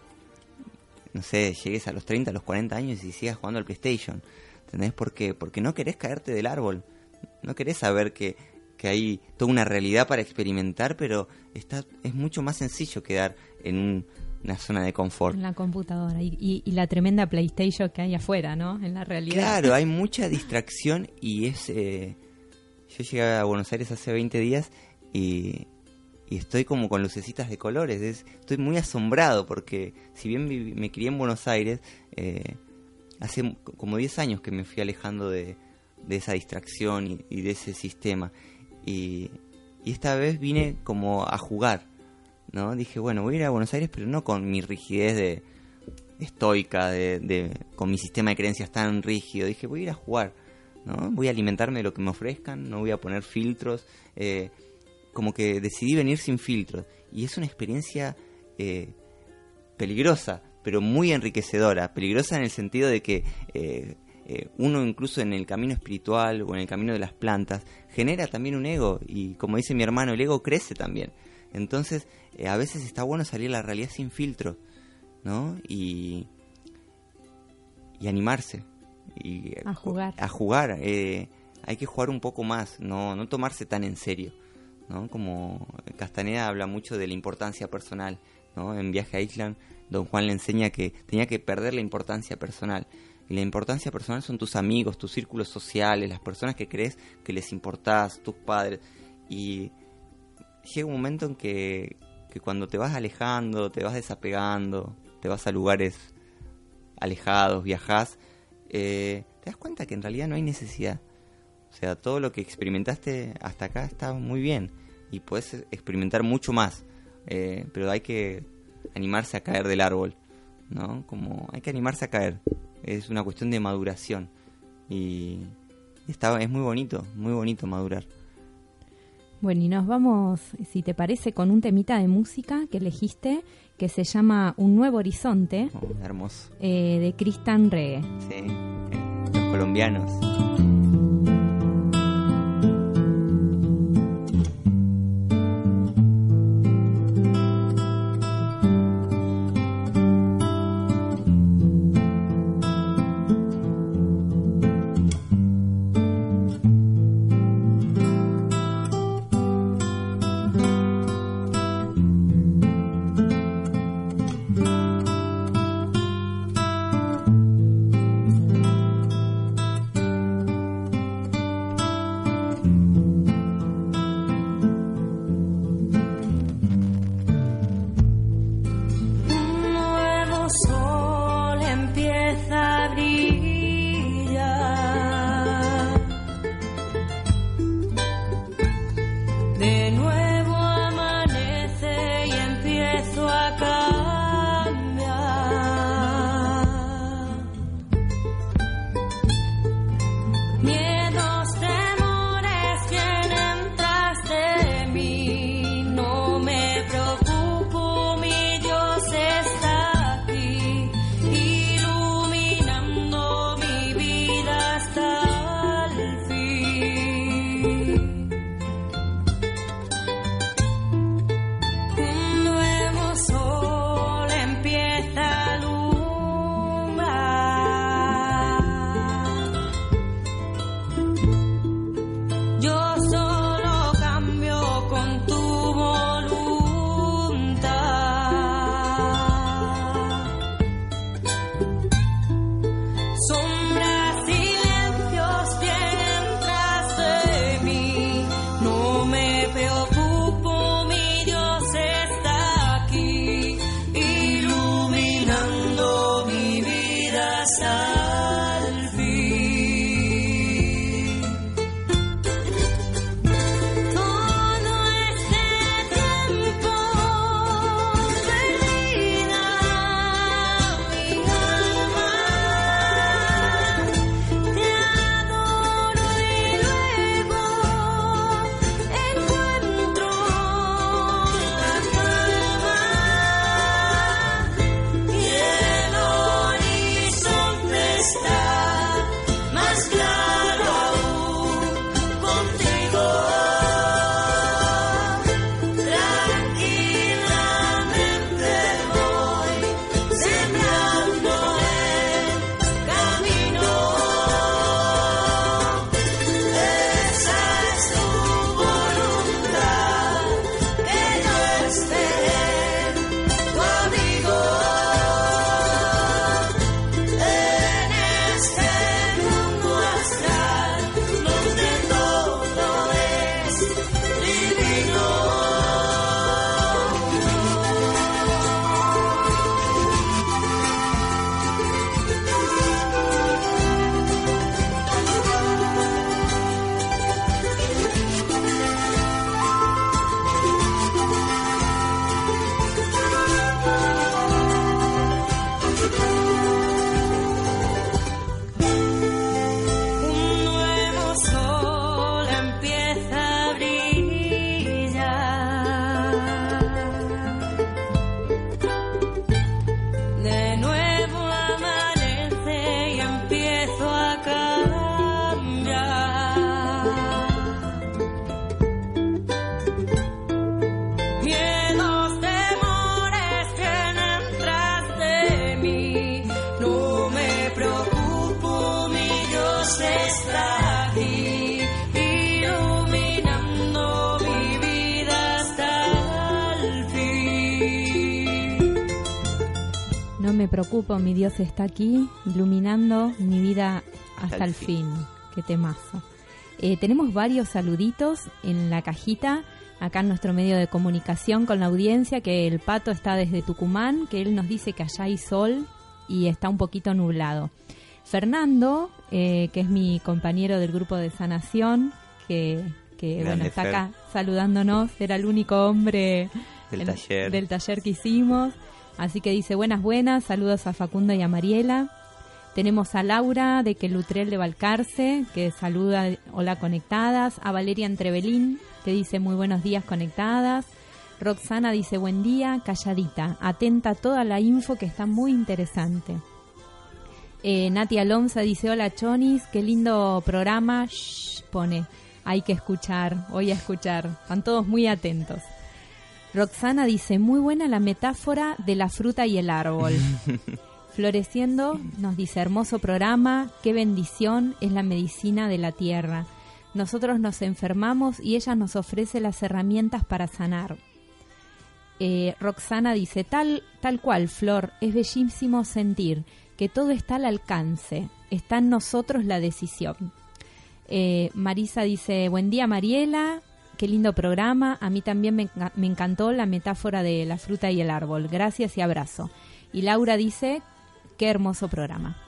no sé, llegues a los 30, a los 40 años y sigas jugando al PlayStation. ¿Entendés por qué? Porque no querés caerte del árbol. No querés saber que, que hay toda una realidad para experimentar, pero está, es mucho más sencillo quedar en un- una zona de confort. En la computadora y, y- y la tremenda PlayStation que hay afuera, ¿no? En la realidad. Claro, hay <laughs> mucha distracción y es... eh, yo llegué a Buenos Aires hace 20 días y, estoy como con lucecitas de colores. es- estoy muy asombrado porque si bien viví- me crié en Buenos Aires, eh, hace como 10 años que me fui alejando de, esa distracción y, de ese sistema. Y, esta vez vine como a jugar, ¿no? Dije, bueno, voy a ir a Buenos Aires, pero no con mi rigidez de estoica, de- con mi sistema de creencias tan rígido. Dije, voy a ir a jugar, ¿no? Voy a alimentarme de lo que me ofrezcan, no voy a poner filtros. eh, como que decidí venir sin filtros. Y es una experiencia eh, peligrosa, pero muy enriquecedora. Peligrosa en el sentido de que eh, uno incluso en el camino espiritual o en el camino de las plantas genera también un ego y como dice mi hermano, el ego crece también. Entonces a veces está bueno salir a la realidad sin filtro, ¿no? Y, y animarse. Y, A jugar. A jugar. eh, hay que jugar un poco más, no, no tomarse tan en serio. ¿no? Como Castaneda habla mucho de la importancia personal, ¿no? En Viaje a Island, Don Juan le enseña que tenía que perder la importancia personal. Y la importancia personal son tus amigos, tus círculos sociales, las personas que crees que les importás, tus padres. Y llega un momento en que, que cuando te vas alejando, te vas desapegando, te vas a lugares alejados, viajás, eh, te das cuenta que en realidad no hay necesidad. O sea, todo lo que experimentaste hasta acá está muy bien y puedes experimentar mucho más, eh, pero hay que animarse a caer del árbol, ¿no? Como hay que animarse a caer, es una cuestión de maduración y está, es muy bonito, muy bonito madurar. Bueno, y nos vamos, si te parece, con un temita de música que elegiste que se llama Un Nuevo Horizonte Oh, hermoso, eh, de Cristian Reggae. sí, eh, los colombianos. Preocupo, mi Dios está aquí, iluminando mi vida hasta, el fin. Qué temazo. Eh, tenemos varios saluditos en la cajita, acá en nuestro medio de comunicación con la audiencia, que el pato está desde Tucumán, que él nos dice que allá hay sol y está un poquito nublado. Fernando, eh, que es mi compañero del grupo de sanación, que, que bueno, está acá saludándonos, era el único hombre del, taller. del taller que hicimos. Así que dice buenas, buenas, saludos a Facundo y a Mariela. Tenemos a Laura de Quelutrel de Balcarce, que saluda, hola conectadas. A Valeria Entrevelín, que dice muy buenos días conectadas. Roxana dice buen día, calladita, atenta a toda la info que está muy interesante. Eh, Nati Alonso dice hola Chonis, qué lindo programa, Shh, pone, hay que escuchar, voy a escuchar, están todos muy atentos. Roxana dice, muy buena la metáfora de la fruta y el árbol. <laughs> Floreciendo nos dice, hermoso programa, qué bendición es la medicina de la tierra. Nosotros nos enfermamos y ella nos ofrece las herramientas para sanar. Eh, Roxana dice, tal, tal cual, Flor, es bellísimo sentir que todo está al alcance, está en nosotros la decisión. Eh, Marisa dice, buen día Mariela, qué lindo programa, a mí también me, me encantó la metáfora de la fruta y el árbol, gracias y abrazo. Y Laura dice, qué hermoso programa.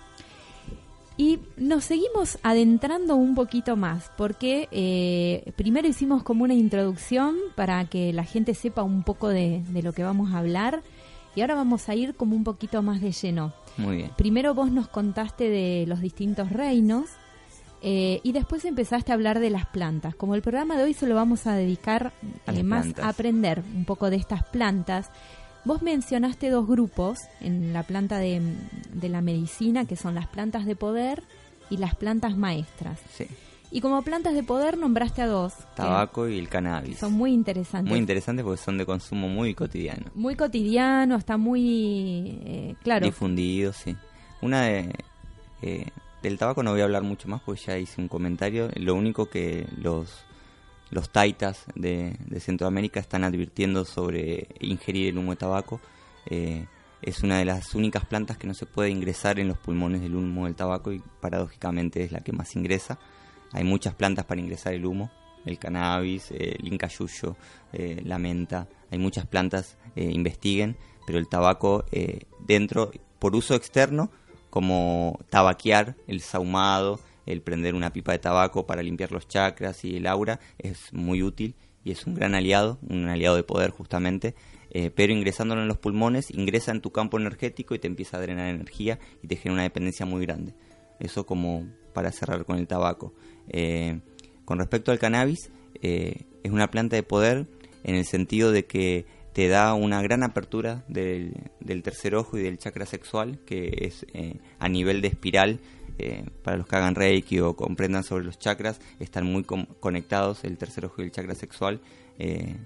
Y nos seguimos adentrando un poquito más, porque eh, primero hicimos como una introducción para que la gente sepa un poco de, de, lo que vamos a hablar, y ahora vamos a ir como un poquito más de lleno. Muy bien. Primero vos nos contaste de los distintos reinos, eh, y después empezaste a hablar de las plantas. Como el programa de hoy se lo vamos a dedicar eh, más plantas. a aprender un poco de estas plantas, Vos mencionaste dos grupos en la planta de, de, la medicina, que son las plantas de poder y las plantas maestras. Sí. Y como plantas de poder nombraste a dos. Tabaco y el cannabis. Son muy interesantes. Muy interesantes porque son de consumo muy cotidiano. Muy cotidiano, está muy, eh, claro. Difundido, sí. Una de... Eh, del tabaco no voy a hablar mucho más porque ya hice un comentario. Lo único que los los taitas de, de, Centroamérica están advirtiendo sobre ingerir el humo de tabaco. Eh, es una de las únicas plantas que no se puede ingresar en los pulmones del humo del tabaco y paradójicamente es la que más ingresa. Hay muchas plantas para ingresar el humo, el cannabis, el incayuyo, eh, la menta, hay muchas plantas, eh, investiguen, pero el tabaco dentro, por uso externo, como tabaquear, el sahumado, el prender una pipa de tabaco para limpiar los chakras y el aura es muy útil y es un gran aliado, un aliado de poder justamente, eh, pero ingresándolo en los pulmones ingresa en tu campo energético y te empieza a drenar energía y te genera una dependencia muy grande. Eso como para cerrar con el tabaco. Eh, con respecto al cannabis, eh, es una planta de poder en el sentido de que te da una gran apertura del, del tercer ojo y del chakra sexual, que es eh, a nivel de espiral eh, para los que hagan reiki o comprendan sobre los chakras, están muy conectados el tercer ojo y el chakra sexual. Eh,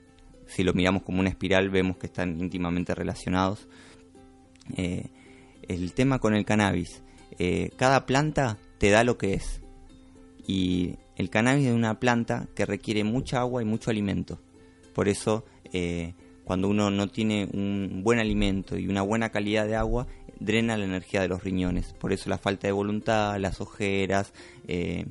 si lo miramos como una espiral, vemos que están íntimamente relacionados. El tema con el cannabis, cada planta te da lo que es. Y el cannabis es una planta que requiere mucha agua y mucho alimento. Por eso, cuando uno no tiene un buen alimento y una buena calidad de agua, drena la energía de los riñones. Por eso la falta de voluntad, las ojeras, eh,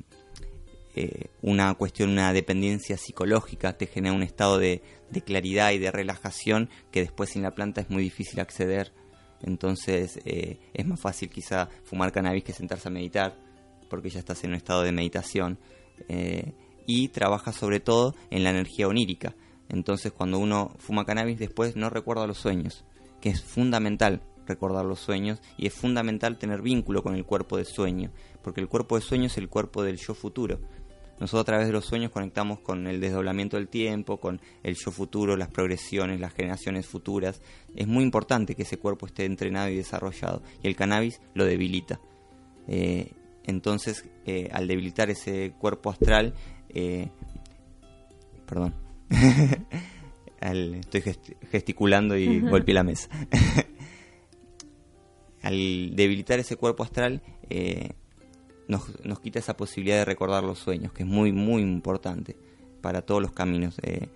eh, una cuestión, una dependencia psicológica, te genera un estado de, claridad y de relajación que después sin la planta es muy difícil acceder. Entonces eh, es más fácil quizá fumar cannabis que sentarse a meditar, porque ya estás en un estado de meditación. Y trabaja sobre todo en la energía onírica. Entonces cuando uno fuma cannabis después no recuerda los sueños, que es fundamental recordar los sueños y es fundamental tener vínculo con el cuerpo de sueño, porque el cuerpo de sueño es el cuerpo del yo futuro. Nosotros a través de los sueños conectamos con el desdoblamiento del tiempo, con el yo futuro, las progresiones, las generaciones futuras. Es muy importante que ese cuerpo esté entrenado y desarrollado y el cannabis lo debilita. Eh, entonces, eh, al debilitar ese cuerpo astral, eh, perdón, <laughs> al, estoy gesticulando y golpeé la mesa. <laughs> al debilitar ese cuerpo astral, eh, nos, nos, quita esa posibilidad de recordar los sueños, que es muy, muy importante para todos los caminos. Eh,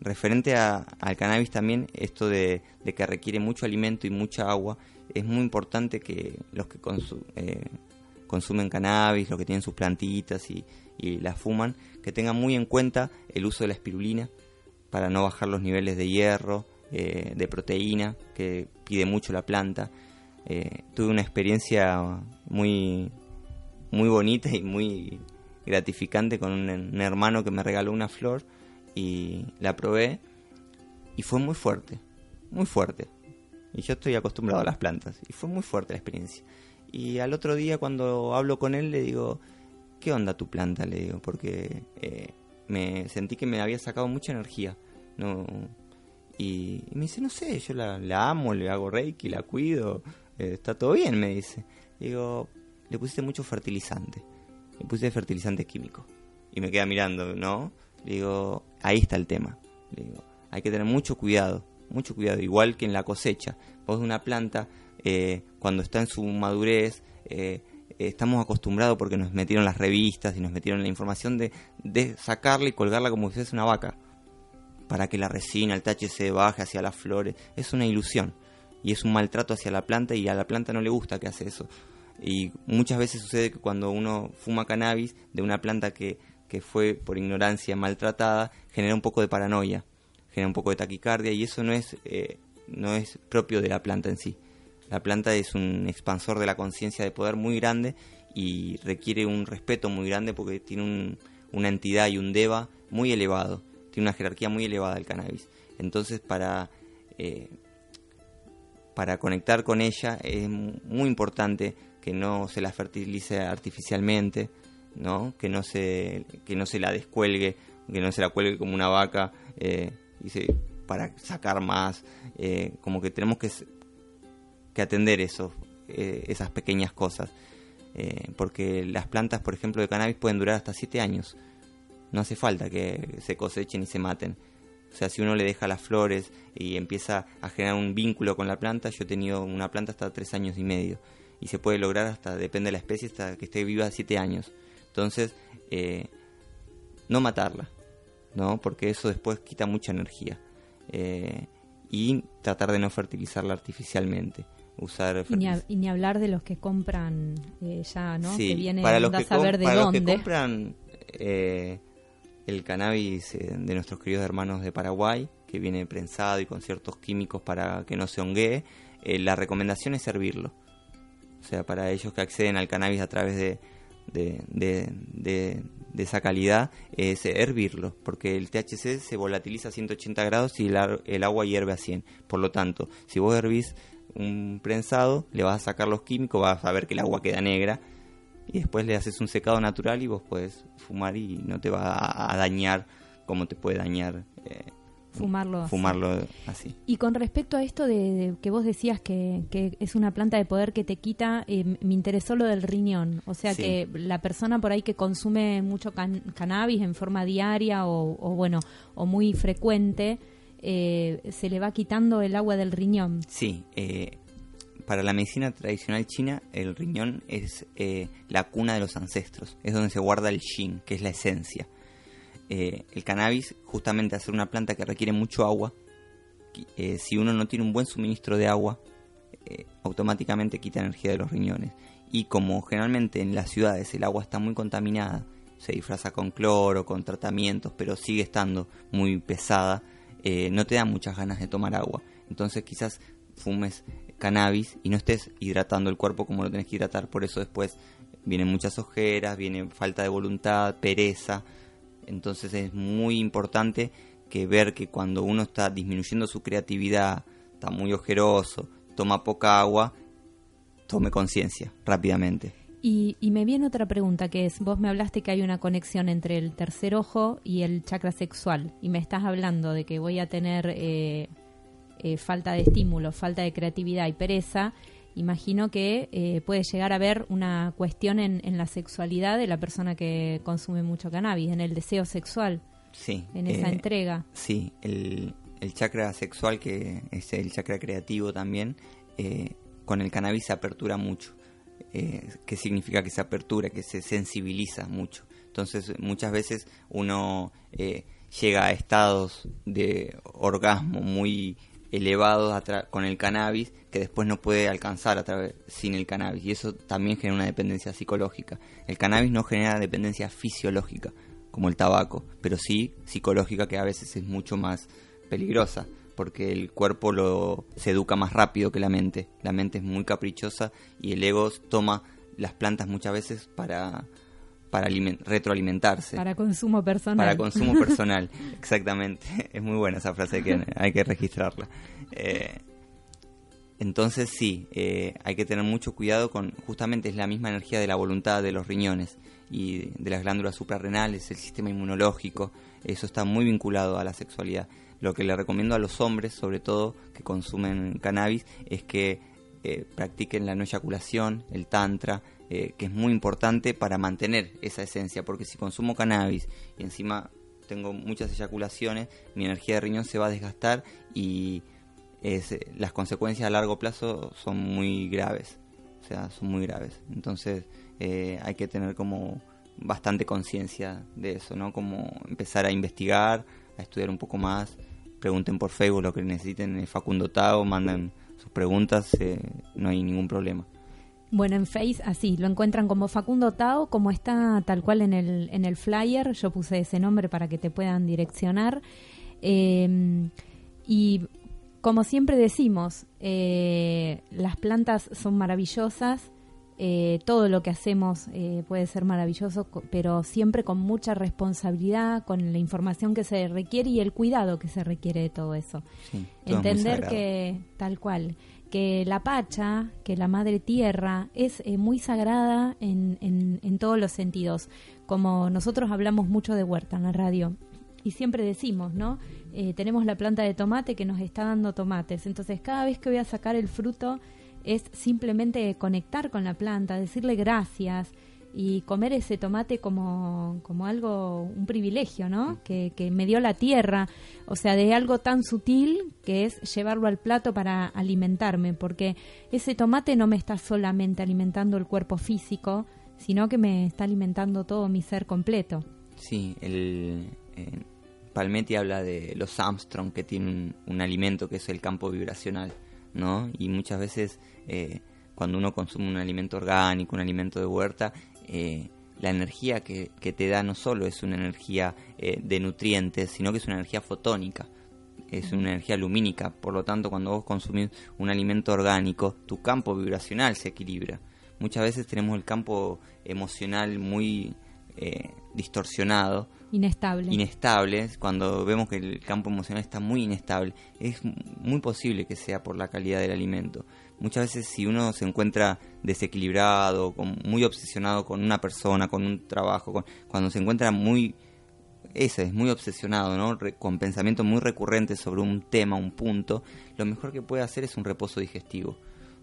referente a- al cannabis también, esto de, de que requiere mucho alimento y mucha agua, es muy importante que los que consu- eh, consumen cannabis, los que tienen sus plantitas y, y las fuman, que tengan muy en cuenta el uso de la espirulina para no bajar los niveles de hierro, eh, de proteína, que pide mucho la planta. Eh, tuve una experiencia muy, muy bonita y muy gratificante con un, un hermano que me regaló una flor y la probé y fue muy fuerte, muy fuerte. Y yo estoy acostumbrado a las plantas y fue muy fuerte la experiencia. Y al otro día cuando hablo con él le digo, ¿qué onda tu planta? Le digo, porque eh, me sentí que me había sacado mucha energía. No, y, me dice, no sé, yo la, amo, le hago reiki, la cuido, eh, está todo bien, me dice. Digo, le pusiste mucho fertilizante, le pusiste fertilizante químico. Y me queda mirando, ¿no? Le digo, ahí está el tema. Le digo, hay que tener mucho cuidado, mucho cuidado, igual que en la cosecha. Vos de una planta, eh, cuando está en su madurez, eh, estamos acostumbrados porque nos metieron las revistas y nos metieron la información de, de sacarla y colgarla como si fuese una vaca para que la resina, el THC baje hacia las flores. Es una ilusión y es un maltrato hacia la planta y a la planta no le gusta que hace eso. Y muchas veces sucede que cuando uno fuma cannabis de una planta que, que fue por ignorancia maltratada, genera un poco de paranoia, genera un poco de taquicardia y eso no es, eh, no es propio de la planta en sí. La planta es un expansor de la conciencia de poder muy grande y requiere un respeto muy grande porque tiene un- una entidad y un deva muy elevado, tiene una jerarquía muy elevada el cannabis. Entonces para, eh, para conectar con ella es muy importante que no se la fertilice artificialmente, ¿no? Que no se, que no se la descuelgue, que no se la cuelgue como una vaca eh, y se- para sacar más. eh, como que tenemos que, que atender eso, eh, esas pequeñas cosas. Eh, porque las plantas, por ejemplo, de cannabis pueden durar hasta 7 años. No hace falta que se cosechen y se maten. O sea, si uno le deja las flores y empieza a generar un vínculo con la planta, yo he tenido una planta hasta tres años y medio. Y se puede lograr hasta, depende de la especie, hasta que esté viva siete años. Entonces, eh, no matarla, ¿no? Porque eso después quita mucha energía. Y tratar de no fertilizarla artificialmente. Usar Y ni, y hablar de los que compran eh, ya, ¿no? Sí, que viene para los que, saber de para los que dónde. compran eh, el cannabis eh, de nuestros queridos hermanos de Paraguay, que viene prensado y con ciertos químicos para que no se honguee, eh, la recomendación es servirlo. O sea, para ellos que acceden al cannabis a través de, de, de- de- de esa calidad, es hervirlo, porque el THC se volatiliza a 180 grados y el, el agua hierve a 100. Por lo tanto, si vos hervís un prensado, le vas a sacar los químicos, vas a ver que el agua queda negra y después le haces un secado natural y vos puedes fumar y no te va a, dañar como te puede dañar eh, Fumarlo así. fumarlo así. Y con respecto a esto de, de que vos decías que, que es una planta de poder que te quita, eh, me interesó lo del riñón. O sea Sí. que la persona por ahí que consume mucho can- cannabis en forma diaria o, o bueno, o muy frecuente, eh, se le va quitando el agua del riñón. Sí, eh, para la medicina tradicional china el riñón es eh, la cuna de los ancestros, es donde se guarda el yin, que es la esencia. El cannabis, justamente al ser una planta que requiere mucho agua, si uno no tiene un buen suministro de agua, automáticamente quita energía de los riñones. Y como generalmente en las ciudades el agua está muy contaminada, se disfraza con cloro, con tratamientos, pero sigue estando muy pesada, eh, no te da muchas ganas de tomar agua. Entonces quizás fumes cannabis y no estés hidratando el cuerpo como lo tenés que hidratar, por eso después vienen muchas ojeras, viene falta de voluntad, pereza. Entonces es muy importante que ver que cuando uno está disminuyendo su creatividad, está muy ojeroso, toma poca agua, tome conciencia rápidamente. Y, y me viene otra pregunta que es, vos me hablaste que hay una conexión entre el tercer ojo y el chakra sexual y me estás hablando de que voy a tener eh, eh, falta de estímulo, falta de creatividad y pereza. Imagino que eh, puede llegar a haber una cuestión en, en la sexualidad de la persona que consume mucho cannabis, en el deseo sexual, Sí. en esa eh, entrega. Sí, el, el chakra sexual, que es el chakra creativo también, eh, con el cannabis se apertura mucho. Eh, ¿Qué significa que se apertura? Que se sensibiliza mucho. Entonces, muchas veces uno eh, llega a estados de orgasmo muy elevados con el cannabis que después no puede alcanzar a través sin el cannabis y eso también genera una dependencia psicológica. El cannabis no genera dependencia fisiológica como el tabaco, pero sí psicológica que a veces es mucho más peligrosa porque el cuerpo lo se educa más rápido que la mente. La mente es muy caprichosa y el ego toma las plantas muchas veces para para alimen- retroalimentarse Para consumo personal. para consumo <laughs> personal, exactamente. <laughs> Es muy buena esa frase, hay que, <laughs> hay que registrarla. Eh, entonces sí, eh, hay que tener mucho cuidado con, justamente es la misma energía de la voluntad de los riñones y de las glándulas suprarrenales, el sistema inmunológico, eso está muy vinculado a la sexualidad. Lo que le recomiendo a los hombres, sobre todo que consumen cannabis, es que eh, practiquen la no eyaculación, el tantra, eh, que es muy importante para mantener esa esencia, porque si consumo cannabis y encima tengo muchas eyaculaciones, mi energía de riñón se va a desgastar y las consecuencias a largo plazo son muy graves, o sea, son muy graves. Entonces eh, hay que tener como bastante conciencia de eso, ¿no? Como empezar a investigar, a estudiar un poco más, pregunten por Facebook lo que necesiten, Facundo Tao, mandan sus preguntas, eh, no hay ningún problema. Bueno, en Face así, lo encuentran como Facundo Tao, como está tal cual en el, en el flyer, yo puse ese nombre para que te puedan direccionar. Eh, y como siempre decimos, eh, las plantas son maravillosas, eh, todo lo que hacemos eh, puede ser maravilloso, pero siempre con mucha responsabilidad, con la información que se requiere y el cuidado que se requiere de todo eso. Sí, todo Entender que, tal cual, que la Pacha, que la Madre Tierra, es eh, muy sagrada en, en, en todos los sentidos. Como nosotros hablamos mucho de huerta en la radio, y siempre decimos, ¿no? Eh, tenemos la planta de tomate que nos está dando tomates. Entonces, cada vez que voy a sacar el fruto, es simplemente conectar con la planta, decirle gracias y comer ese tomate como, como algo, un privilegio, ¿no? Que, que me dio la tierra, o sea, de algo tan sutil que es llevarlo al plato para alimentarme, porque ese tomate no me está solamente alimentando el cuerpo físico, sino que me está alimentando todo mi ser completo. Sí, el, eh, Palmetti habla de los Armstrong que tienen un, un alimento que es el campo vibracional, ¿no? Y muchas veces eh, cuando uno consume un alimento orgánico, un alimento de huerta, eh, la energía que, que te da no solo es una energía eh, de nutrientes, sino que es una energía fotónica, es una energía lumínica. Por lo tanto, cuando vos consumís un alimento orgánico, tu campo vibracional se equilibra. Muchas veces tenemos el campo emocional muy eh, distorsionado, Inestable. inestable, cuando vemos que el campo emocional está muy inestable, es muy posible que sea por la calidad del alimento. Muchas veces si uno se encuentra desequilibrado, con- muy obsesionado con una persona, con un trabajo, con- cuando se encuentra muy ese es muy obsesionado, ¿no? Re- con pensamientos muy recurrentes sobre un tema, un punto, lo mejor que puede hacer es un reposo digestivo,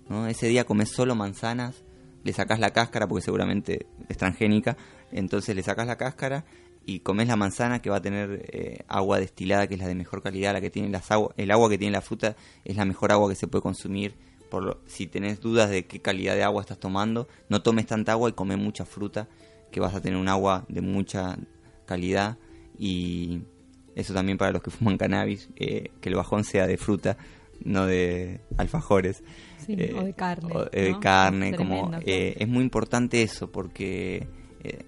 ¿no? Ese día comes solo manzanas, le sacas la cáscara porque seguramente es transgénica, entonces le sacas la cáscara y comes la manzana que va a tener eh, agua destilada que es la de mejor calidad, la que tiene las agua, el agua que tiene la fruta es la mejor agua que se puede consumir. Por lo- si tenés dudas de qué calidad de agua estás tomando, no tomes tanta agua y come mucha fruta, que vas a tener un agua de mucha calidad y eso también para los que <laughs> fuman cannabis, eh, que el bajón sea de fruta, no de alfajores. Sí, o de carne, o de ¿no? carne, como eh, es muy importante eso porque eh,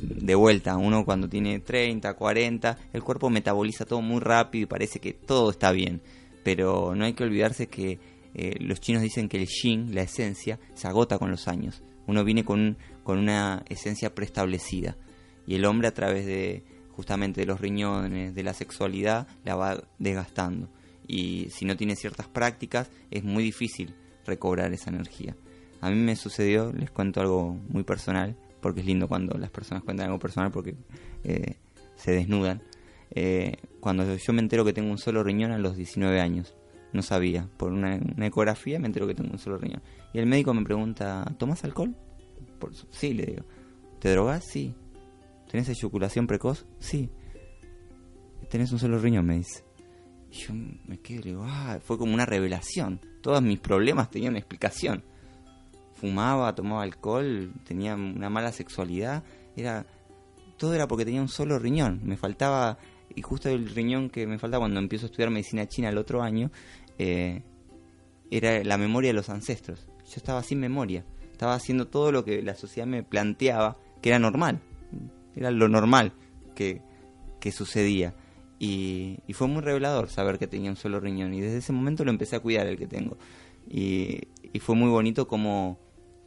de vuelta, uno cuando tiene 30, 40, el cuerpo metaboliza todo muy rápido y parece que todo está bien, pero no hay que olvidarse que eh, los chinos dicen que el yin, la esencia, se agota con los años. Uno viene con, con una esencia preestablecida y el hombre a través de justamente de los riñones, de la sexualidad, la va desgastando. Y si no tiene ciertas prácticas, es muy difícil recobrar esa energía. A mí me sucedió, les cuento algo muy personal, porque es lindo cuando las personas cuentan algo personal porque eh, se desnudan. Eh, cuando yo me entero que tengo un solo riñón a los 19 años, no sabía, por una, ecografía me entero que tengo un solo riñón. Y el médico me pregunta, ¿tomas alcohol? Por sí, le digo. ¿Te drogas? Sí. ¿Tenés eyaculación precoz? Sí. Tenés un solo riñón, me dice. Y yo me quedo y le digo, ah, fue como una revelación. Todos mis problemas tenían explicación. Fumaba, tomaba alcohol, tenía una mala sexualidad. Era todo era porque tenía un solo riñón. Me faltaba y justo el riñón que me falta cuando empiezo a estudiar medicina china el otro año, eh, era la memoria de los ancestros. Yo estaba sin memoria, estaba haciendo todo lo que la sociedad me planteaba que era normal, era lo normal que, que sucedía. Y, y, fue muy revelador saber que tenía un solo riñón y desde ese momento lo empecé a cuidar el que tengo. Y, y fue muy bonito como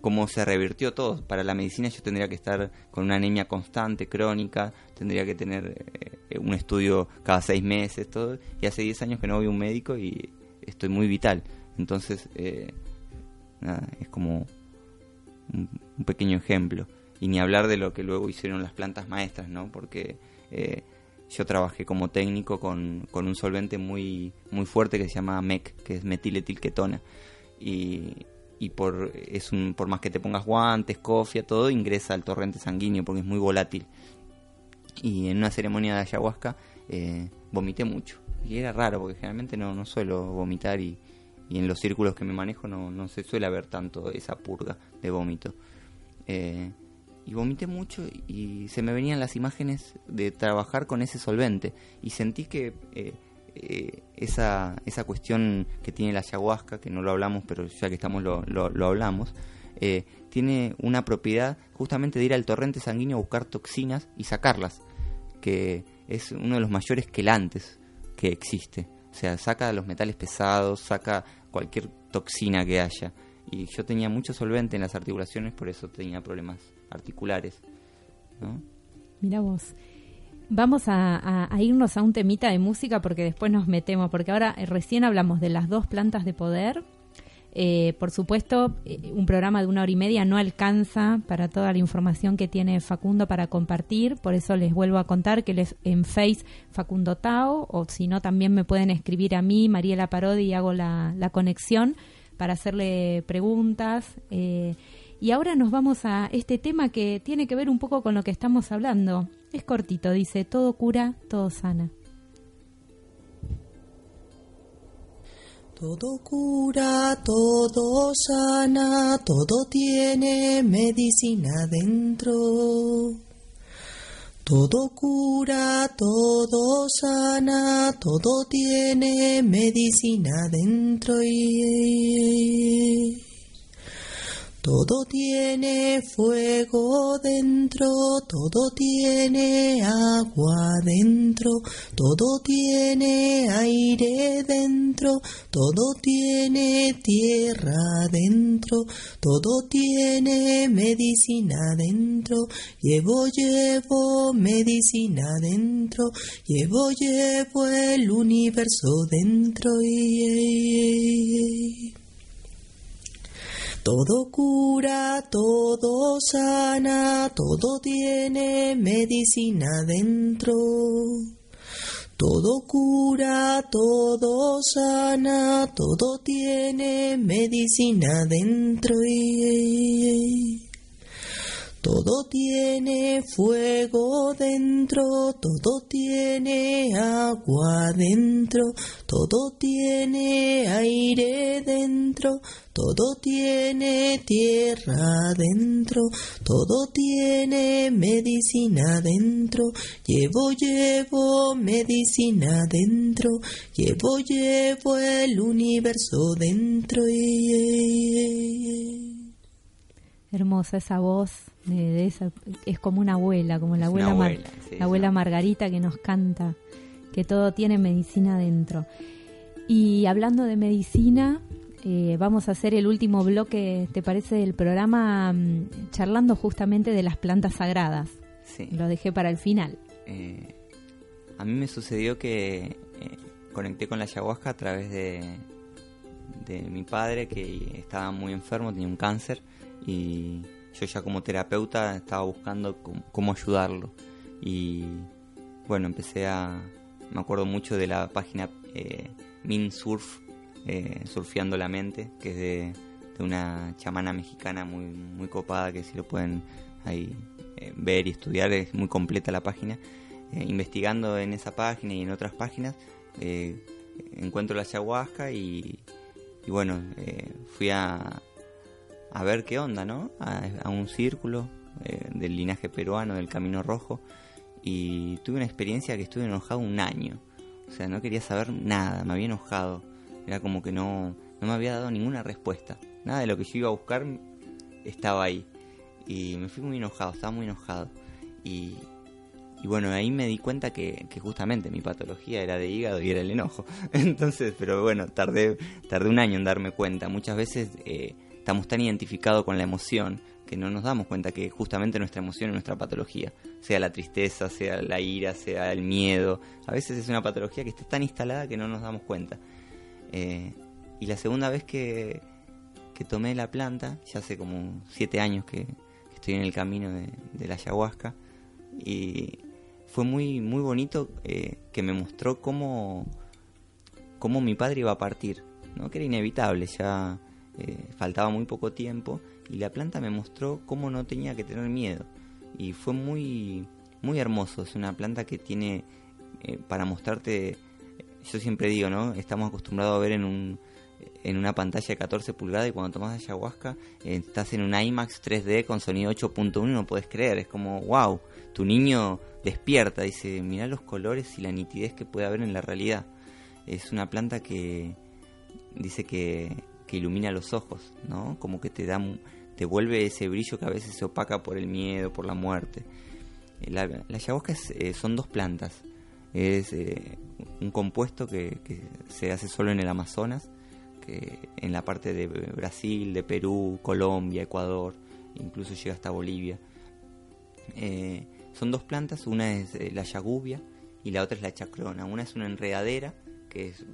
cómo se revirtió todo. Para la medicina yo tendría que estar con una anemia constante, crónica, tendría que tener eh, un estudio cada seis meses, todo. Y hace 10 años que no voy a un médico y estoy muy vital. Entonces, eh, nada, es como un, un, pequeño ejemplo. Y ni hablar de lo que luego hicieron las plantas maestras, ¿no? Porque eh, yo trabajé como técnico con, con, un solvente muy, muy fuerte que se llama MEC, que es metiletilketona. Y, y por es un por más que te pongas guantes, cofia, todo ingresa al torrente sanguíneo porque es muy volátil. Y en una ceremonia de ayahuasca eh, vomité mucho. Y era raro porque generalmente no, no suelo vomitar y, y en los círculos que me manejo no, no se suele ver tanto esa purga de vómito. Eh, y vomité mucho y se me venían las imágenes de trabajar con ese solvente y sentí que eh, eh, esa, esa cuestión que tiene la ayahuasca, que no lo hablamos, pero ya que estamos lo, lo, lo hablamos, eh, tiene una propiedad justamente de ir al torrente sanguíneo a buscar toxinas y sacarlas, que es uno de los mayores quelantes que existe. O sea, saca los metales pesados, saca cualquier toxina que haya. Y yo tenía mucho solvente en las articulaciones, por eso tenía problemas articulares. ¿no? Mira vos. Vamos a, irnos a un temita de música porque después nos metemos, porque ahora eh, recién hablamos de las dos plantas de poder. Eh, por supuesto, eh, un programa de una hora y media no alcanza para toda la información que tiene Facundo para compartir, por eso les vuelvo a contar que les en Face Facundo Tao, o si no también me pueden escribir a mí, Mariela Parodi, y hago la, la conexión para hacerle preguntas. Eh, y ahora nos vamos a este tema que tiene que ver un poco con lo que estamos hablando. Es cortito, dice, todo cura, todo sana. Todo cura, todo sana, todo tiene medicina dentro. Todo cura, todo sana, todo tiene medicina dentro. Y... Todo tiene fuego dentro, todo tiene agua dentro, todo tiene aire dentro, todo tiene tierra dentro, todo tiene medicina dentro. Llevo, llevo medicina dentro, llevo, llevo el universo dentro. Y... Todo cura, todo sana, todo tiene medicina dentro. Todo cura, todo sana, todo tiene medicina dentro. Todo tiene fuego dentro, todo tiene agua dentro, todo tiene aire dentro, todo tiene tierra dentro, todo tiene medicina dentro. Llevo, llevo medicina dentro, llevo, llevo el universo dentro. Hermosa esa voz de, de esa, es como una abuela, como la abuela, abuela, Mar, sí, la abuela Margarita que nos canta que todo tiene medicina dentro. Y hablando de medicina, eh, vamos a hacer el último bloque, ¿te parece, del programa um, charlando justamente de las plantas sagradas? Sí. Lo dejé para el final. Eh, a mí me sucedió que eh, conecté con la ayahuasca a través de, de mi padre que estaba muy enfermo, tenía un cáncer y yo ya como terapeuta estaba buscando cómo, ayudarlo. Y bueno empecé a me acuerdo mucho de la página eh, Minsurf eh, surfeando la mente que es de, una chamana mexicana muy muy copada que si lo pueden ahí eh, ver y estudiar es muy completa la página. Eh, investigando en esa página y en otras páginas encuentro la ayahuasca y, y bueno fui a a ver qué onda, ¿no? A, a un círculo eh, del linaje peruano, del Camino Rojo, y tuve una experiencia que estuve enojado un año. O sea, no quería saber nada, me había enojado. Era como que no, no me había dado ninguna respuesta. Nada de lo que yo iba a buscar estaba ahí. Y me fui muy enojado, estaba muy enojado. Y, y bueno, ahí me di cuenta que, que, justamente mi patología era de hígado y era el enojo. <laughs> Entonces, pero bueno, tardé, tardé un año en darme cuenta. Muchas veces eh, estamos tan identificados con la emoción que no nos damos cuenta que justamente nuestra emoción es nuestra patología. Sea la tristeza, sea la ira, sea el miedo. A veces es una patología que está tan instalada que no nos damos cuenta. Eh, y la segunda vez que, que tomé la planta, ya hace como siete años que, estoy en el camino de, de, la ayahuasca, y fue muy, muy bonito eh, que me mostró cómo, cómo mi padre iba a partir, ¿no? que era inevitable, ya eh, faltaba muy poco tiempo, y la planta me mostró cómo no tenía que tener miedo. Y fue muy, muy hermoso, es una planta que tiene eh, para mostrarte, yo siempre digo, ¿no? Estamos acostumbrados a ver en un en una pantalla de 14 pulgadas y cuando tomas ayahuasca eh, estás en un IMAX 3D con sonido 8.1 no puedes creer, es como wow, tu niño despierta, dice, mira los colores y la nitidez que puede haber en la realidad. Es una planta que dice que, que ilumina los ojos, ¿no? Como que te da te vuelve ese brillo que a veces se opaca por el miedo, por la muerte. La, la es, eh, son dos plantas. Es eh, un compuesto que, se hace solo en el Amazonas, que en la parte de Brasil, de Perú, Colombia, Ecuador, incluso llega hasta Bolivia. Eh, son dos plantas, una es eh, la yagubia y la otra es la chacrona. Una es una enredadera, que es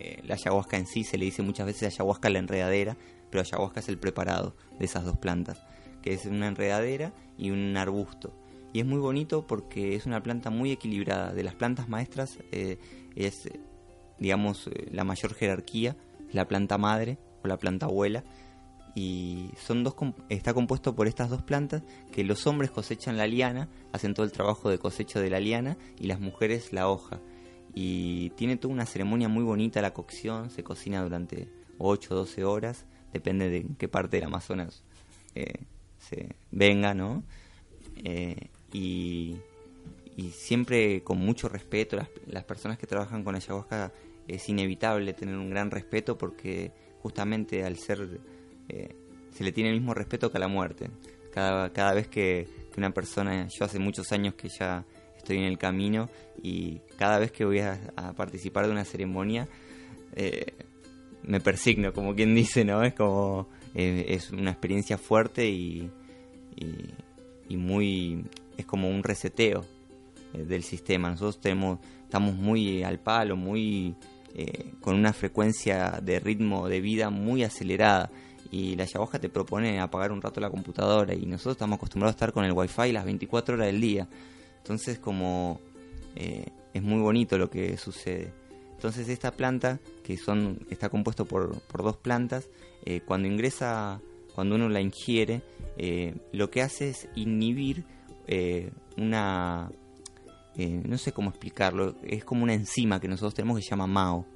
eh, la ayahuasca en sí, se le dice muchas veces ayahuasca la enredadera, pero ayahuasca es el preparado de esas dos plantas, que es una enredadera y un arbusto. Y es muy bonito porque es una planta muy equilibrada. De las plantas maestras es, digamos, la mayor jerarquía la planta madre o la planta abuela y son dos está compuesto por estas dos plantas que los hombres cosechan la liana, hacen todo el trabajo de cosecha de la liana y las mujeres la hoja. Y tiene toda una ceremonia muy bonita la cocción, se cocina durante 8 o 12 horas, depende de qué parte del Amazonas eh, se venga, ¿no? Eh, y, y, siempre con mucho respeto, las, las personas que trabajan con ayahuasca es inevitable tener un gran respeto porque justamente al ser eh, se le tiene el mismo respeto que a la muerte. Cada, cada vez que, que, una persona, yo hace muchos años que ya estoy en el camino y cada vez que voy a, a participar de una ceremonia eh, me persigno, como quien dice, ¿no? Es como, eh, es una experiencia fuerte y, y, muy, es como un reseteo del sistema. Nosotros tenemos, estamos muy al palo, muy eh, con una frecuencia de ritmo de vida muy acelerada y la ayahuasca te propone apagar un rato la computadora y nosotros estamos acostumbrados a estar con el wifi las 24 horas del día entonces como eh, es muy bonito lo que sucede. Entonces esta planta que son está compuesto por, dos plantas eh, cuando ingresa cuando uno la ingiere eh, lo que hace es inhibir una no sé cómo explicarlo, es como una enzima que nosotros tenemos que se llama MAO,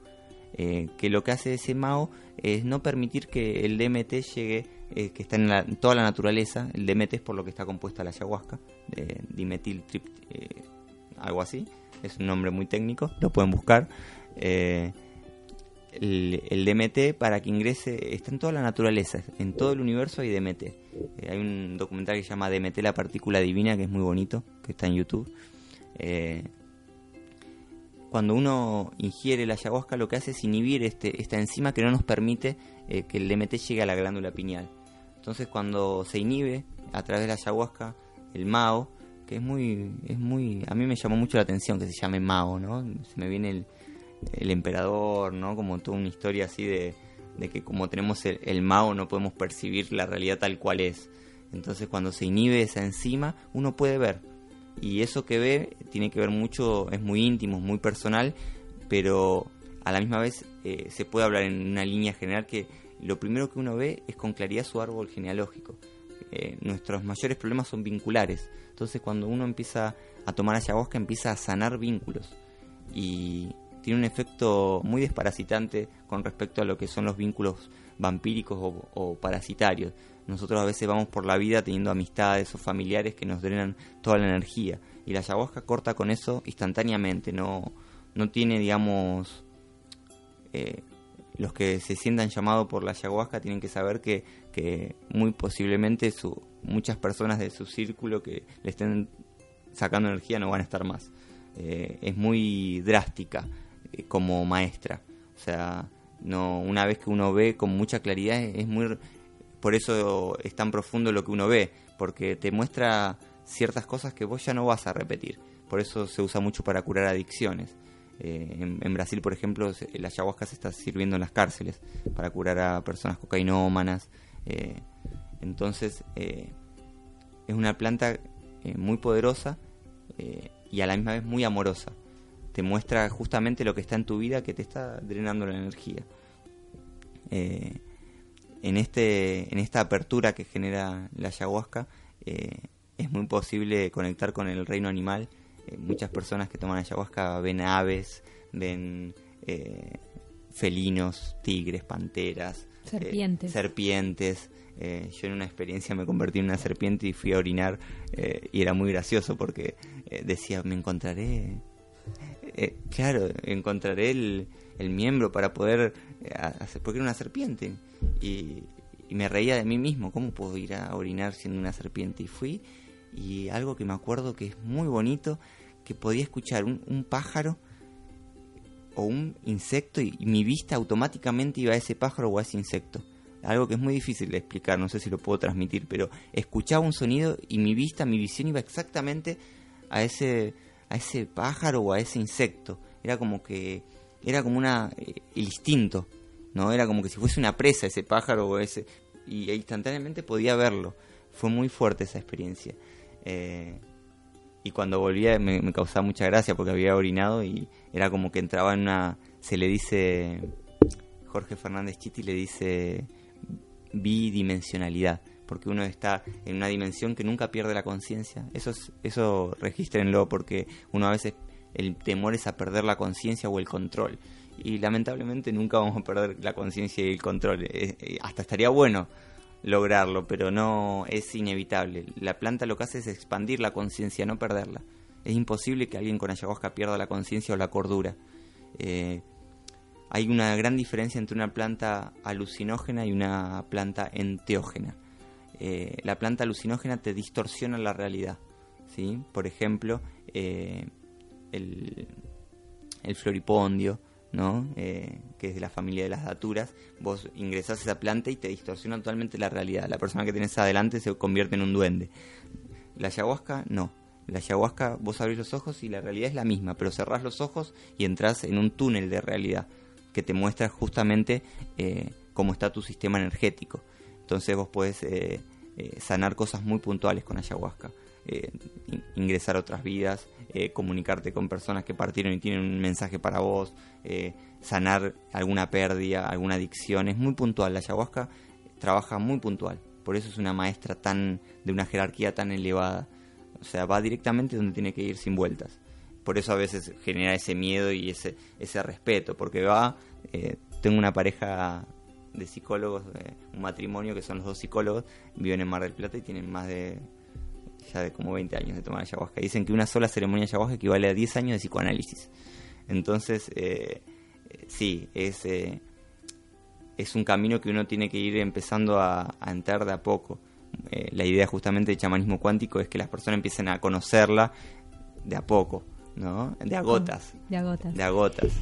que lo que hace ese MAO es no permitir que el DMT llegue, que está en, la, en, toda la naturaleza, el DMT es por lo que está compuesta la ayahuasca, eh, dimetil trip, algo así, es un nombre muy técnico, lo pueden buscar. El, el, DMT para que ingrese está en toda la naturaleza, en todo el universo hay DMT. hay un documental que se llama DMT, la partícula divina, que es muy bonito, que está en YouTube. Eh, cuando uno ingiere la ayahuasca lo que hace es inhibir este, esta enzima que no nos permite eh, que el DMT llegue a la glándula pineal. Entonces cuando se inhibe a través de la ayahuasca, el MAO, que es muy, es muy, a mí me llamó mucho la atención que se llame MAO, ¿no? Se me viene el, el emperador, ¿no? Como toda una historia así de, de que como tenemos el, MAO no podemos percibir la realidad tal cual es. Entonces cuando se inhibe esa enzima, uno puede ver y eso que ve tiene que ver mucho, es muy íntimo, es muy personal, pero a la misma vez eh, se puede hablar en una línea general que lo primero que uno ve es con claridad su árbol genealógico. Eh, nuestros mayores problemas son vinculares, entonces cuando uno empieza a tomar ayahuasca empieza a sanar vínculos. Y tiene un efecto muy desparasitante con respecto a lo que son los vínculos vampíricos o, o parasitarios. Nosotros a veces vamos por la vida teniendo amistades o familiares que nos drenan toda la energía. Y la ayahuasca corta con eso instantáneamente, no, no tiene, digamos, eh, los que se sientan llamados por la ayahuasca tienen que saber que, que muy posiblemente su, muchas personas de su círculo que le estén sacando energía no van a estar más. Eh, es muy drástica eh, como maestra. O sea, no una vez que uno ve con mucha claridad es muy por eso es tan profundo lo que uno ve, porque te muestra ciertas cosas que vos ya no vas a repetir. Por eso se usa mucho para curar adicciones. Eh, en, Brasil, por ejemplo, la ayahuasca se está sirviendo en las cárceles para curar a personas cocainómanas. Eh, entonces, eh, es una planta muy poderosa y a la misma vez muy amorosa. Te muestra justamente lo que está en tu vida que te está drenando la energía en, este, en esta apertura que genera la ayahuasca es muy posible conectar con el reino animal. Eh, muchas personas que toman ayahuasca ven aves, ven eh, felinos, tigres, panteras, serpientes. serpientes. yo en una experiencia me convertí en una serpiente y fui a orinar y era muy gracioso porque decía, me encontraré, claro, encontraré el, el miembro para poder hacer, porque era una serpiente y, me reía de mí mismo, ¿cómo puedo ir a orinar siendo una serpiente? Y fui, y algo que me acuerdo que es muy bonito, que podía escuchar un, pájaro o un insecto y, mi vista automáticamente iba a ese pájaro o a ese insecto. Algo que es muy difícil de explicar, no sé si lo puedo transmitir, pero escuchaba un sonido y mi vista, mi visión iba exactamente a ese, a ese pájaro o a ese insecto. Era como que, era como una, eh, el instinto, ¿no? Era como que si fuese una presa ese pájaro o ese... Y instantáneamente podía verlo. Fue muy fuerte esa experiencia. Eh, y cuando volvía me, causaba mucha gracia porque había orinado y era como que entraba en una... Se le dice... Jorge Fernández Chiti le dice bidimensionalidad porque uno está en una dimensión que nunca pierde la conciencia. Eso es, eso regístrenlo porque uno a veces el temor es a perder la conciencia o el control y lamentablemente nunca vamos a perder la conciencia y el control. Eh, eh, hasta estaría bueno lograrlo, pero no es inevitable. La planta lo que hace es expandir la conciencia, no perderla. Es imposible que alguien con ayahuasca pierda la conciencia o la cordura. Eh, hay una gran diferencia entre una planta alucinógena y una planta enteógena. la planta alucinógena te distorsiona la realidad. ¿sí? Por ejemplo, el, el floripondio, ¿no? Eh, que es de la familia de las daturas, vos ingresás a esa planta y te distorsiona totalmente la realidad. La persona que tenés adelante se convierte en un duende. La ayahuasca, no. La ayahuasca, vos abrís los ojos y la realidad es la misma, pero cerrás los ojos y entras en un túnel de realidad que te muestra justamente eh, cómo está tu sistema energético. Entonces vos podés eh, sanar cosas muy puntuales con ayahuasca. Ingresar a otras vidas, eh, comunicarte con personas que partieron y tienen un mensaje para vos, eh, sanar alguna pérdida, alguna adicción. Es muy puntual. La ayahuasca trabaja muy puntual. Por eso es una maestra tan de una jerarquía tan elevada. O sea, va directamente donde tiene que ir sin vueltas. Por eso a veces genera ese miedo y ese, ese respeto, porque va, eh, tengo una pareja de psicólogos, un matrimonio que son los dos psicólogos, viven en Mar del Plata y tienen más de ya de como 20 años de tomar ayahuasca. Dicen que una sola ceremonia ayahuasca equivale a 10 años de psicoanálisis. Entonces, eh, sí, es, eh, es un camino que uno tiene que ir empezando a, entrar de a poco. Eh, la idea justamente del chamanismo cuántico es que las personas empiecen a conocerla de a poco. ¿No? De agotas. De agotas. De agotas.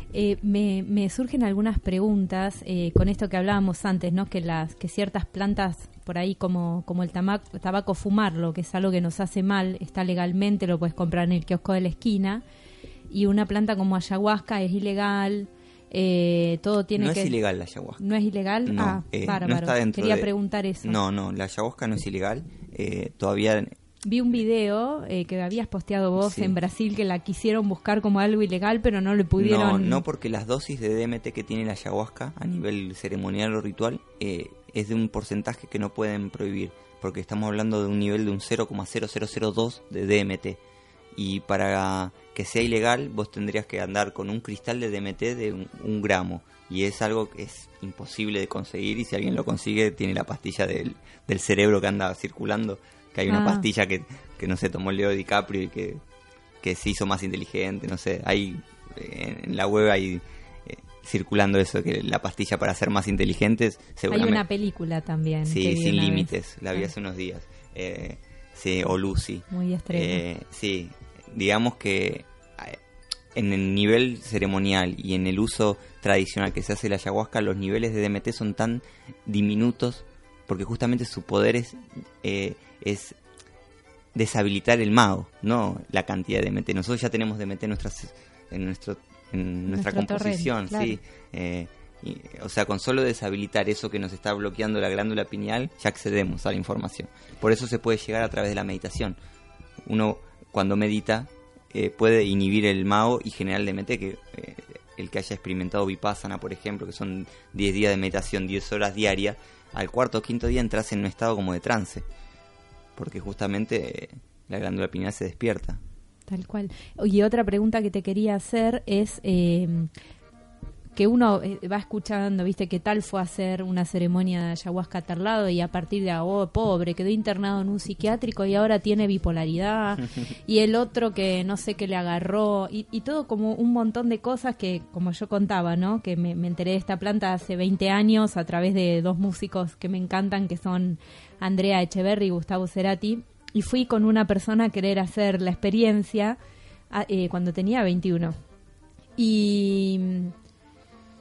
me, me, surgen algunas preguntas con esto que hablábamos antes, ¿no? Que las que ciertas plantas por ahí como, como el tabaco, tabaco fumarlo, que es algo que nos hace mal, está legalmente, lo puedes comprar en el kiosco de la esquina, y una planta como ayahuasca es ilegal, eh, todo tiene no que... No es ilegal la ayahuasca. ¿No es ilegal? No, ah, eh, bárbaro. Quería preguntar eso. No, no, la ayahuasca no es ilegal, eh, todavía... Vi un video que habías posteado vos en Brasil que la quisieron buscar como algo ilegal, pero no le pudieron... No, no porque las dosis de DMT que tiene la ayahuasca a nivel ceremonial o ritual es de un porcentaje que no pueden prohibir, porque estamos hablando de un nivel de un 0,0002 de DMT. Y para que sea ilegal, vos tendrías que andar con un cristal de DMT de un, gramo. Y es algo que es imposible de conseguir. Y si alguien lo consigue, tiene la pastilla del, cerebro que anda circulando. Que hay una ah. pastilla que, que no se tomó Leo DiCaprio y que que se hizo más inteligente, no sé, hay en la web hay eh, circulando eso, que la pastilla para ser más inteligentes, Hay una película también. Sí, sin vez. límites, la vi Ah, hace unos días. Eh, sí, o Lucy. Muy. Eh, sí, digamos que eh, en el nivel ceremonial y en el uso tradicional que se hace la ayahuasca, los niveles de DMT son tan diminutos porque justamente su poder es, eh, es deshabilitar el mago, no la cantidad de DMT. Nosotros ya tenemos DMT en, nuestras, en, nuestro, en nuestra Nuestro composición, torrent, sí. Eh, y, o sea, con solo deshabilitar eso que nos está bloqueando la glándula pineal, ya accedemos a la información. Por eso se puede llegar a través de la meditación. Uno, cuando medita, eh, puede inhibir el Mao y generar el DMT, que eh, el que haya experimentado Vipassana, por ejemplo, que son 10 días de meditación, 10 horas diarias, al cuarto o quinto día entras en un estado como de trance. Porque justamente la glándula pineal se despierta. Tal cual. Y otra pregunta que te quería hacer es eh, que uno eh, va escuchando, viste, que tal fue a hacer una ceremonia de ayahuasca a tal lado y a partir de, ah, oh, pobre, quedó internado en un psiquiátrico y ahora tiene bipolaridad <laughs> y el otro que no sé qué le agarró y, y todo como un montón de cosas que, como yo contaba, ¿no? Que me, me enteré de esta planta hace 20 años a través de dos músicos que me encantan, que son Andrea Echeverry y Gustavo Cerati y fui con una persona a querer hacer la experiencia a- eh, cuando tenía 21. Y,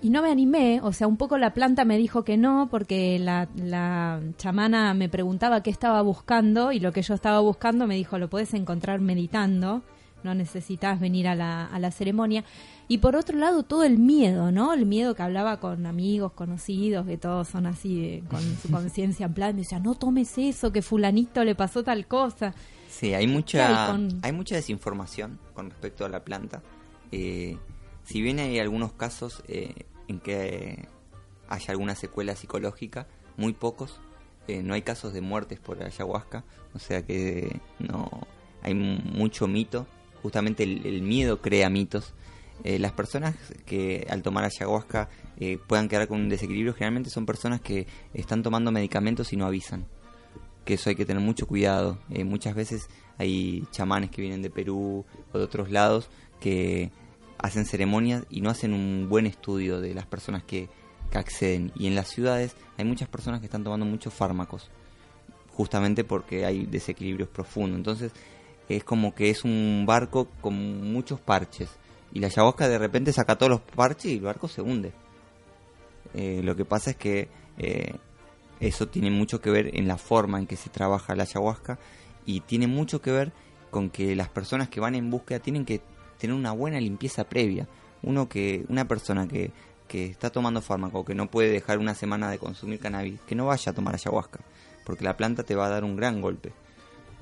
y no me animé, o sea, un poco la planta me dijo que no, porque la, la chamana me preguntaba qué estaba buscando y lo que yo estaba buscando me dijo, lo puedes encontrar meditando, no necesitas venir a la, a la ceremonia. Y por otro lado, todo el miedo, ¿no? El miedo que hablaba con amigos, conocidos, que todos son así, de- con su <laughs> conciencia en plan, me decía, no tomes eso, que fulanito le pasó tal cosa. Sí, hay ¿Qué mucha, hay con- hay mucha desinformación con respecto a la planta. Eh, si bien hay algunos casos eh, en que haya alguna secuela psicológica, muy pocos. Eh, no hay casos de muertes por ayahuasca, o sea que no hay mu- mucho mito. Justamente el, miedo crea mitos. Eh, las personas que al tomar ayahuasca eh, puedan quedar con un desequilibrio generalmente son personas que están tomando medicamentos y no avisan que eso hay que tener mucho cuidado. Muchas veces hay chamanes que vienen de Perú o de otros lados que hacen ceremonias y no hacen un buen estudio de las personas que, acceden. Y en las ciudades hay muchas personas que están tomando muchos fármacos, justamente porque hay desequilibrios profundos. Entonces es como que es un barco con muchos parches. Y la ayahuasca de repente saca todos los parches y el barco se hunde. Eh, lo que pasa es que eh, eso tiene mucho que ver en la forma en que se trabaja la ayahuasca y tiene mucho que ver con que las personas que van en búsqueda tienen que tener una buena limpieza previa. Uno que una persona que, que está tomando fármaco, que no puede dejar una semana de consumir cannabis, que no vaya a tomar ayahuasca, porque la planta te va a dar un gran golpe.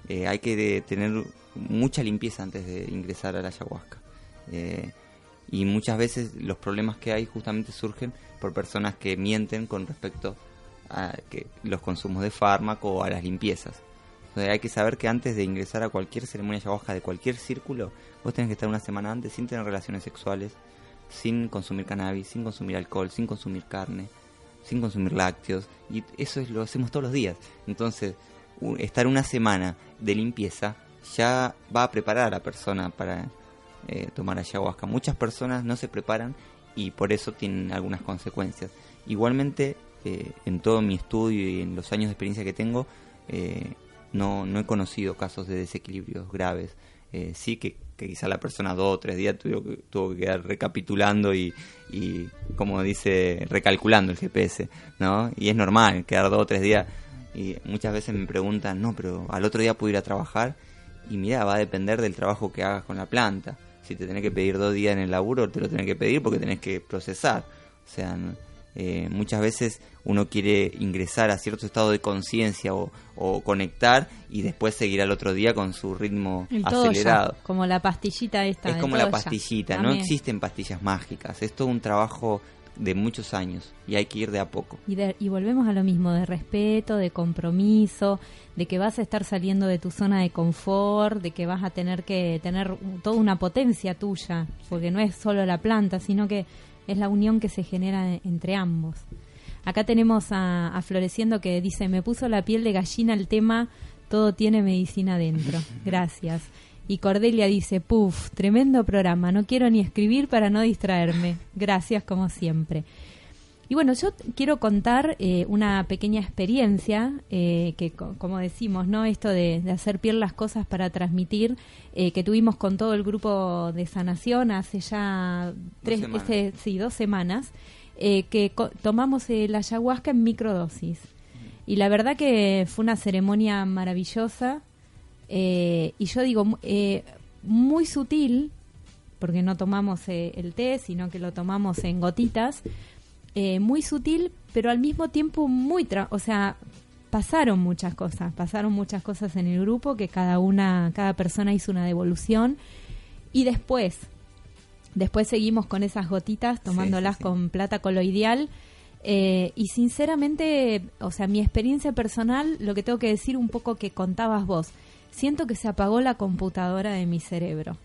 Eh, hay que tener mucha limpieza antes de ingresar a la ayahuasca. Eh, y muchas veces los problemas que hay justamente surgen por personas que mienten con respecto a que los consumos de fármaco o a las limpiezas. Hay que saber que antes de ingresar a cualquier ceremonia ayahuasca de cualquier círculo, vos tenés que estar una semana antes sin tener relaciones sexuales, sin consumir cannabis, sin consumir alcohol, sin consumir carne, sin consumir lácteos. Y eso es, lo hacemos todos los días. Entonces, estar una semana de limpieza ya va a preparar a la persona para eh, tomar ayahuasca. Muchas personas no se preparan y por eso tienen algunas consecuencias. Igualmente, eh, en todo mi estudio y en los años de experiencia que tengo, eh, no, no he conocido casos de desequilibrios graves. Eh, sí que, que quizá la persona dos o tres días tuvo tuvo que quedar recapitulando y, y, como dice, recalculando el GPS, ¿no? Y es normal quedar dos o tres días. Y muchas veces me preguntan, no, pero al otro día puedo ir a trabajar. Y mira, va a depender del trabajo que hagas con la planta. Si te tenés que pedir dos días en el laburo, te lo tenés que pedir porque tenés que procesar. O sea, no- eh, muchas veces uno quiere ingresar a cierto estado de conciencia o, o conectar y después seguir al otro día con su ritmo El todo ya, acelerado. como la pastillita esta. Es como la ya. pastillita, no existen pastillas mágicas. Es todo un trabajo de muchos años y hay que ir de a poco. Y, de- y volvemos a lo mismo, de respeto, de compromiso, de que vas a estar saliendo de tu zona de confort, de que vas a tener que tener toda una potencia tuya, porque no es solo la planta, sino que es la unión que se genera entre ambos. Acá tenemos a, a Floreciendo que dice, me puso la piel de gallina el tema, todo tiene medicina dentro. <laughs> Gracias. Y Cordelia dice, puf, tremendo programa, no quiero ni escribir para no distraerme. Gracias como siempre. Y bueno, yo quiero contar eh, una pequeña experiencia eh, que, como decimos, no esto de, hacer piel las cosas para transmitir, eh, que tuvimos con todo el grupo de sanación hace ya tres, este, sí, dos semanas, que tomamos la ayahuasca en microdosis. Y la verdad que fue una ceremonia maravillosa. y yo digo, muy sutil, porque no tomamos el té, sino que lo tomamos en gotitas, eh, muy sutil, pero al mismo tiempo muy, o sea, pasaron muchas cosas, pasaron muchas cosas en el grupo que cada una, cada persona hizo una devolución y después, después seguimos con esas gotitas tomándolas con plata coloidal. Eh, y sinceramente, o sea, mi experiencia personal, lo que tengo que decir un poco que contabas vos, siento que se apagó la computadora de mi cerebro.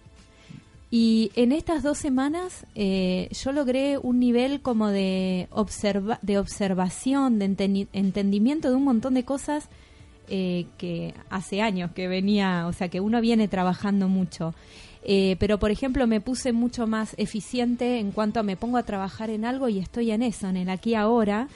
Y en estas dos semanas eh, yo logré un nivel como de, observa de observación, de entendimiento de un montón de cosas eh, que hace años que venía, o sea, que uno viene trabajando mucho. Eh, pero, por ejemplo, me puse mucho más eficiente en cuanto a me pongo a trabajar en algo y estoy en eso, en el aquí ahora.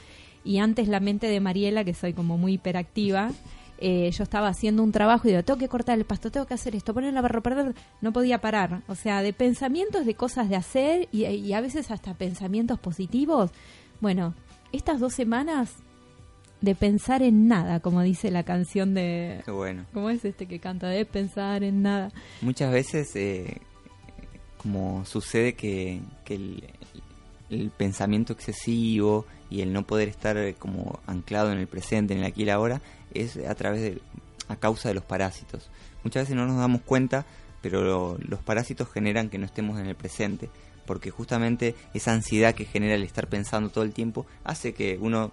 Y antes la mente de Mariela, que soy como muy hiperactiva, eh, yo estaba haciendo un trabajo y digo, tengo que cortar el pasto, tengo que hacer esto, poner la barro, perder, no podía parar. O sea, de pensamientos, de cosas de hacer y, a veces hasta pensamientos positivos. Bueno, estas dos semanas de pensar en nada, como dice la canción de... Qué bueno. ¿Cómo es este que canta? De pensar en nada. Muchas veces, eh, como sucede que, el, el, pensamiento excesivo y el no poder estar como anclado en el presente, en el aquí y ahora, es a través de, a causa de los parásitos. Muchas veces no nos damos cuenta, pero los parásitos generan que no estemos en el presente, porque justamente esa ansiedad que genera el estar pensando todo el tiempo hace que uno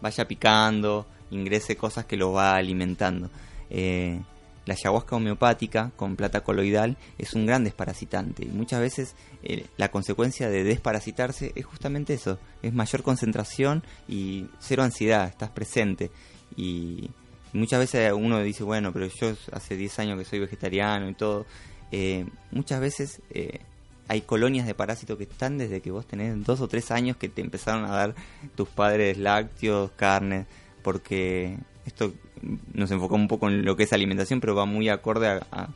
vaya picando, ingrese cosas que lo va alimentando. Eh, la ayahuasca homeopática con plata coloidal es un gran desparasitante y muchas veces eh, la consecuencia de desparasitarse es justamente eso, es mayor concentración y cero ansiedad, estás presente y muchas veces uno dice, bueno, pero yo hace 10 años que soy vegetariano y todo. Eh, muchas veces eh, hay colonias de parásitos que están desde que vos tenés dos o tres años que te empezaron a dar tus padres lácteos, carne, porque esto nos enfocamos un poco en lo que es alimentación, pero va muy acorde a,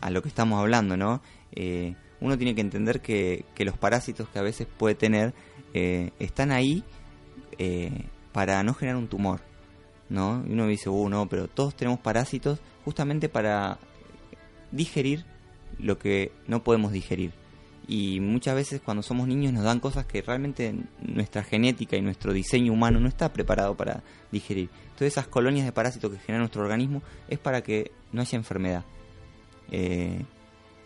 a, lo que estamos hablando, ¿no? Eh, uno tiene que entender que, que, los parásitos que a veces puede tener están ahí para no generar un tumor. ¿No? Y uno dice, uh, no, pero todos tenemos parásitos justamente para digerir lo que no podemos digerir. Y muchas veces cuando somos niños nos dan cosas que realmente nuestra genética y nuestro diseño humano no está preparado para digerir. Entonces esas colonias de parásitos que genera nuestro organismo es para que no haya enfermedad. Eh,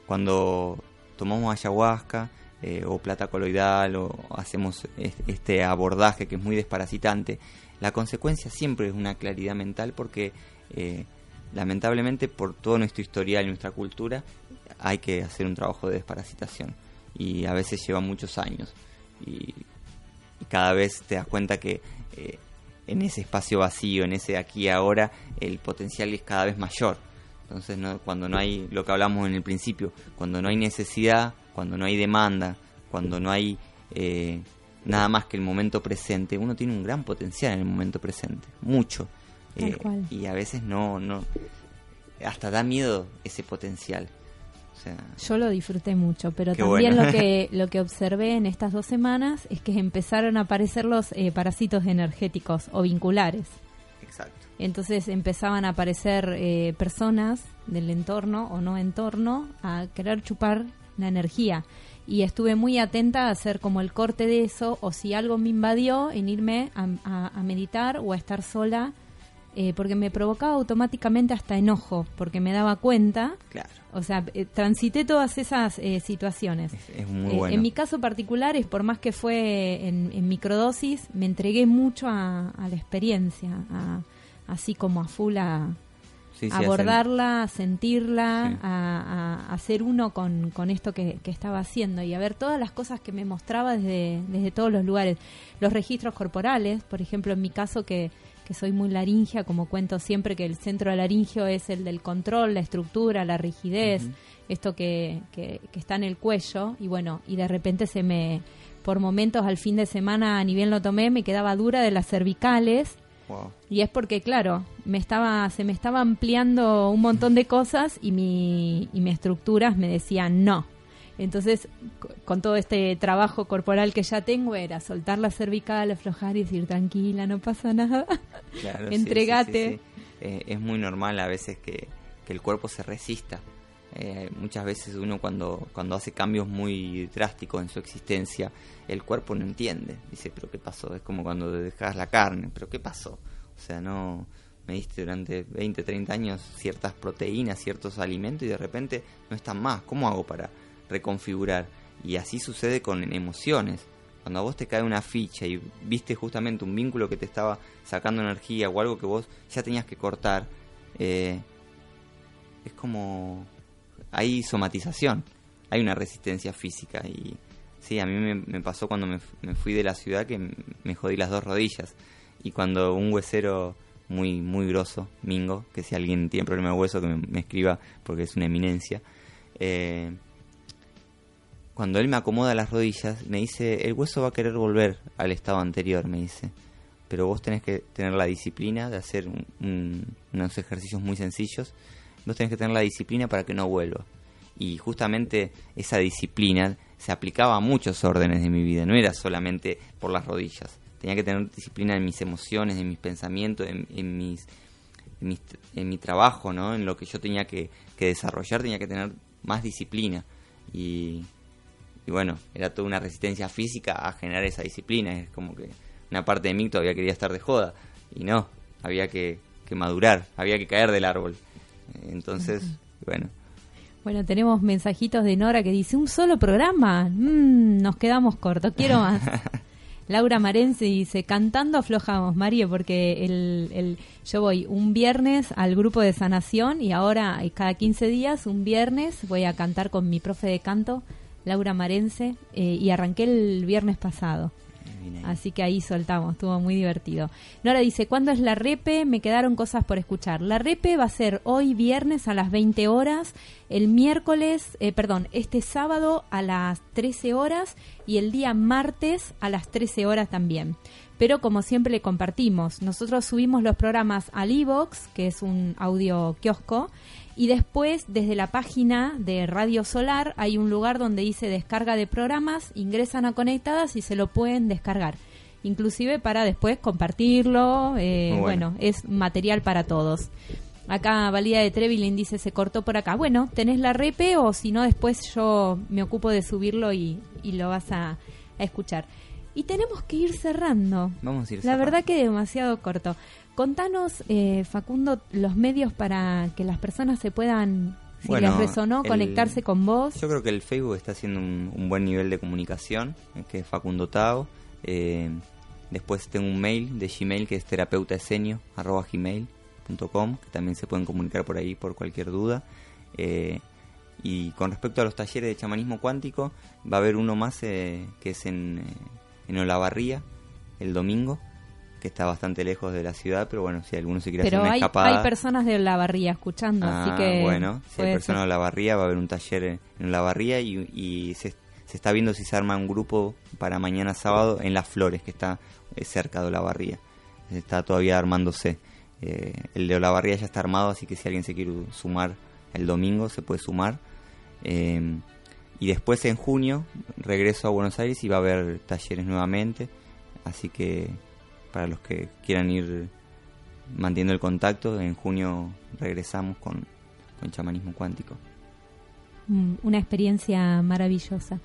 cuando tomamos ayahuasca eh, o plata coloidal o hacemos este abordaje que es muy desparasitante, la consecuencia siempre es una claridad mental porque eh, lamentablemente por todo nuestro historial y nuestra cultura hay que hacer un trabajo de desparasitación y a veces lleva muchos años y, cada vez te das cuenta que eh, en ese espacio vacío, en ese aquí y ahora, el potencial es cada vez mayor. Entonces, cuando no hay lo que hablamos en el principio, cuando no hay necesidad, cuando no hay demanda, cuando no hay eh, nada más que el momento presente, uno tiene un gran potencial en el momento presente, mucho. Eh, y a veces no, no, hasta da miedo ese potencial. Yo lo disfruté mucho, pero también lo que <laughs> lo que observé en estas dos semanas es que empezaron a aparecer los eh, parásitos energéticos o vinculares. Exacto. Entonces empezaban a aparecer eh, personas del entorno o no entorno a querer chupar la energía y estuve muy atenta a hacer como el corte de eso o si algo me invadió en irme a, meditar o a estar sola eh, porque me provocaba automáticamente hasta enojo porque me daba cuenta claro. o sea eh, transité todas esas eh, situaciones es, muy bueno. en mi caso particular es por más que fue en, microdosis me entregué mucho a, la experiencia así como a full a abordarla, a sentirla, a, hacer uno con, esto que, estaba haciendo y a ver todas las cosas que me mostraba desde, desde todos los lugares. Los registros corporales, por ejemplo, en mi caso que, que soy muy laringea, como cuento siempre que el centro laringio es el del control, la estructura, la rigidez, esto que, que, que está en el cuello, y bueno, y de repente se me, por momentos al fin de semana, ni bien lo tomé, me quedaba dura de las cervicales. Wow. Y es porque, claro, me estaba, se me estaba ampliando un montón de cosas y mi, y mis estructuras me decían no. Entonces, co- con todo este trabajo corporal que ya tengo, era soltar la cervical, aflojar y decir, tranquila, no pasa nada. Claro, Entregate. <laughs> sí, sí, sí. Eh, es muy normal a veces que, que el cuerpo se resista. Eh, muchas veces uno cuando, cuando hace cambios muy drásticos en su existencia, el cuerpo no entiende. Dice, pero ¿qué pasó? Es como cuando dejas la carne, pero ¿qué pasó? O sea, no me diste durante 20, 30 años ciertas proteínas, ciertos alimentos y de repente no están más. ¿Cómo hago para reconfigurar? Y así sucede con emociones. Cuando a vos te cae una ficha y viste justamente un vínculo que te estaba sacando energía o algo que vos ya tenías que cortar, eh, es como... Hay somatización, hay una resistencia física y sí, a mí me, pasó cuando me, fui de la ciudad que me jodí las dos rodillas y cuando un huesero muy muy grosso, Mingo, que si alguien tiene problema de hueso que me, escriba porque es una eminencia, eh, cuando él me acomoda las rodillas, me dice, el hueso va a querer volver al estado anterior, me dice. Pero vos tenés que tener la disciplina de hacer un- unos ejercicios muy sencillos. Vos tenés que tener la disciplina para que no vuelva. Y justamente esa disciplina se aplicaba a muchos órdenes de mi vida, no era solamente por las rodillas. Tenía que tener disciplina en mis emociones, en mis pensamientos, en, en mis, en, mi trabajo, ¿no? En lo que yo tenía que, que desarrollar, tenía que tener más disciplina. Y, y bueno, era toda una resistencia física a generar esa disciplina. Es como que una parte de mí todavía quería estar de joda. Y no, había que, que madurar, había que caer del árbol. Entonces, bueno, Bueno, tenemos mensajitos de Nora que dice, un solo programa, Mm, nos quedamos cortos, quiero más. <laughs> Laura Marense dice, cantando aflojamos, María, porque el, el, yo voy un viernes al grupo de sanación y ahora eh, cada 15 días, un viernes, voy a cantar con mi profe de canto, Laura Marense, eh, y arranqué el viernes pasado. Así que ahí soltamos, estuvo muy divertido. Nora dice, ¿cuándo es la repe? Me quedaron cosas por escuchar. La repe va a ser hoy viernes a las 20 horas, el miércoles, eh, perdón, este sábado a las 13 horas y el día martes a las 13 horas también. Pero como siempre le compartimos, nosotros subimos los programas al iVox, que es un audio kiosco, y después desde la página de Radio Solar hay un lugar donde dice descarga de programas, ingresan a Conectadas y se lo pueden descargar. Inclusive para después compartirlo, eh, bueno. bueno. es material para todos. Acá Valida de Trevilin dice se cortó por acá. Bueno, tenés la repe o si no después yo me ocupo de subirlo y, y lo vas a, a escuchar. Y tenemos que ir cerrando. vamos a ir La cerrando. verdad que demasiado corto. Contanos, eh, Facundo, los medios para que las personas se puedan, si Bueno, les resonó, el- conectarse con vos. Yo creo que el Facebook está haciendo un, un buen nivel de comunicación, eh, que es Facundo Tao. Eh, después tengo un mail de Gmail que es terapeutaesenio.gmail.com, que también se pueden comunicar por ahí por cualquier duda. Eh, y con respecto a los talleres de chamanismo cuántico, va a haber uno más que es en, en Olavarría, el domingo, que está bastante lejos de la ciudad, pero bueno, si alguno se quiere Pero hacer una hay, escapada... hay personas de la barría escuchando, así Ah, que. bueno, si hay personas ser. de la barría, va a haber un taller en, en la barría y, y se, se está viendo si se arma un grupo para mañana sábado en Las Flores, que está eh, cerca de Olavarría. Está todavía armándose. Eh, el de Olavarría ya está armado, así que si alguien se quiere sumar el domingo, se puede sumar. Eh, y después en junio regreso a Buenos Aires y va a haber talleres nuevamente. Así que para los que quieran ir manteniendo el contacto, en junio regresamos con, con chamanismo cuántico. Mm, una experiencia maravillosa.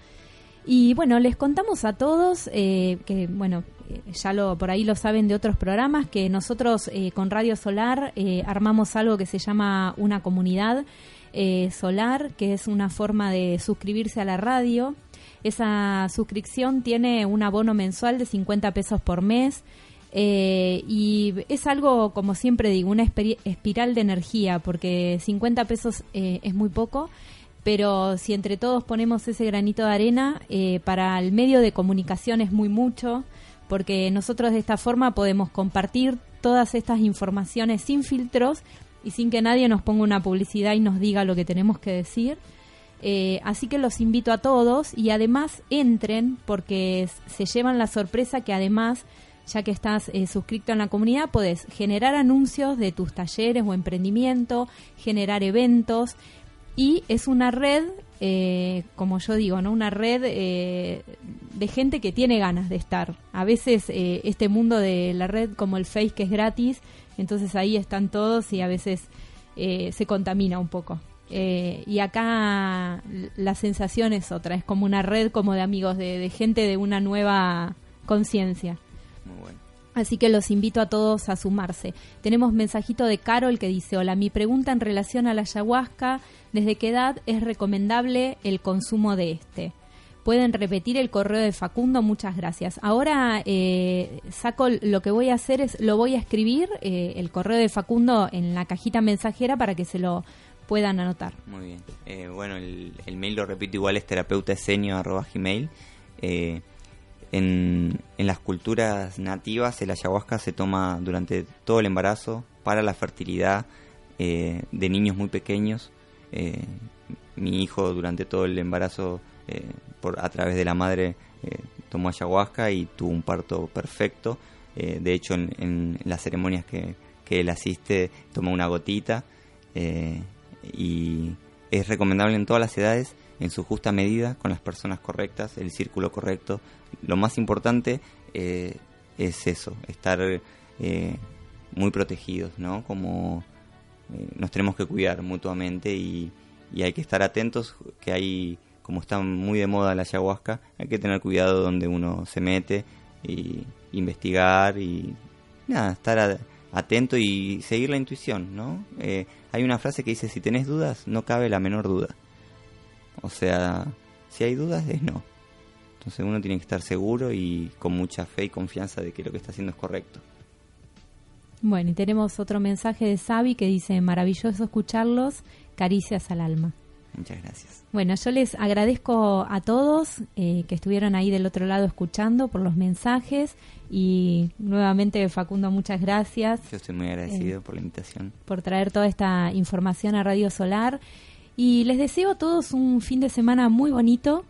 Y bueno, les contamos a todos eh, que, bueno, eh, ya lo por ahí lo saben de otros programas, que nosotros eh, con Radio Solar eh, armamos algo que se llama una comunidad solar, que es una forma de suscribirse a la radio. Esa suscripción tiene un abono mensual de 50 pesos por mes. Eh, y es algo, como siempre digo, una espiral de energía, porque 50 pesos eh, es muy poco, pero si entre todos ponemos ese granito de arena, eh, para el medio de comunicación es muy mucho, porque nosotros de esta forma podemos compartir todas estas informaciones sin filtros y sin que nadie nos ponga una publicidad y nos diga lo que tenemos que decir. Eh, así que los invito a todos y además entren porque se llevan la sorpresa que además, ya que estás eh, suscrito en la comunidad, puedes generar anuncios de tus talleres o emprendimiento, generar eventos y es una red, eh, como yo digo, no una red de gente que tiene ganas de estar. A veces este mundo de la red como el Face que es gratis, entonces ahí están todos y a veces se contamina un poco. Eh, y acá la sensación es otra, es como una red como de amigos, de, gente de una nueva conciencia. Así que los invito a todos a sumarse. Tenemos mensajito de Carol que dice, hola, mi pregunta en relación a la ayahuasca, ¿desde qué edad es recomendable el consumo de este? Pueden repetir el correo de Facundo, muchas gracias. Ahora eh, saco lo que voy a hacer es, lo voy a escribir, eh, el correo de Facundo en la cajita mensajera para que se lo puedan anotar. Muy bien. Eh, bueno, el, mail lo repito igual es terapeutaesenio.gmail. Eh, en, las culturas nativas el ayahuasca se toma durante todo el embarazo para la fertilidad eh, de niños muy pequeños. Eh, mi hijo durante todo el embarazo por, a través de la madre tomó ayahuasca y tuvo un parto perfecto. de hecho en, en, las ceremonias que, que él asiste toma una gotita y es recomendable en todas las edades, en su justa medida, con las personas correctas, el círculo correcto. Lo más importante eh, es eso, estar eh, muy protegidos, ¿no? Como eh, nos tenemos que cuidar mutuamente y, y, hay que estar atentos que hay, como está muy de moda la ayahuasca, hay que tener cuidado donde uno se mete y investigar y nada, estar atento y seguir la intuición, ¿no? hay una frase que dice, si tenés dudas, no cabe la menor duda. O sea, si hay dudas, es no. Entonces uno tiene que estar seguro y con mucha fe y confianza de que lo que está haciendo es correcto. Bueno, y tenemos otro mensaje de Sabi que dice, maravilloso escucharlos, caricias al alma. Muchas gracias. Bueno, yo les agradezco a todos eh, que estuvieron ahí del otro lado escuchando por los mensajes y nuevamente Facundo, muchas gracias. Yo estoy muy agradecido eh, por la invitación. Por traer toda esta información a Radio Solar y les deseo a todos un fin de semana muy bonito,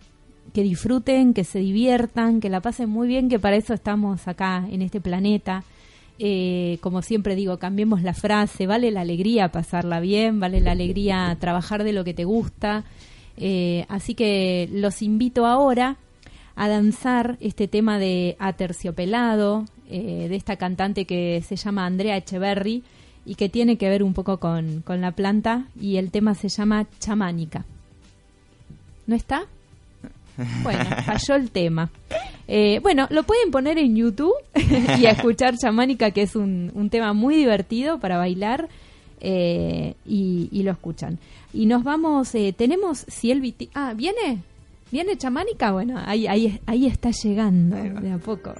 que disfruten, que se diviertan, que la pasen muy bien, que para eso estamos acá en este planeta eh, como siempre digo, cambiemos la frase, vale la alegría pasarla bien, vale la alegría trabajar de lo que te gusta. Eh, así que los invito ahora a danzar este tema de Aterciopelado, eh, de esta cantante que se llama Andrea Echeverry y que tiene que ver un poco con, con la planta y el tema se llama Chamánica. ¿No está? Bueno, falló el tema. Eh, bueno, lo pueden poner en YouTube <laughs> y a escuchar Chamánica, que es un, un tema muy divertido para bailar. Eh, y, lo escuchan. Y nos vamos, eh, tenemos si el Ah, ¿viene? ¿Viene Chamánica? Bueno, ahí, ahí, ahí está llegando de a poco.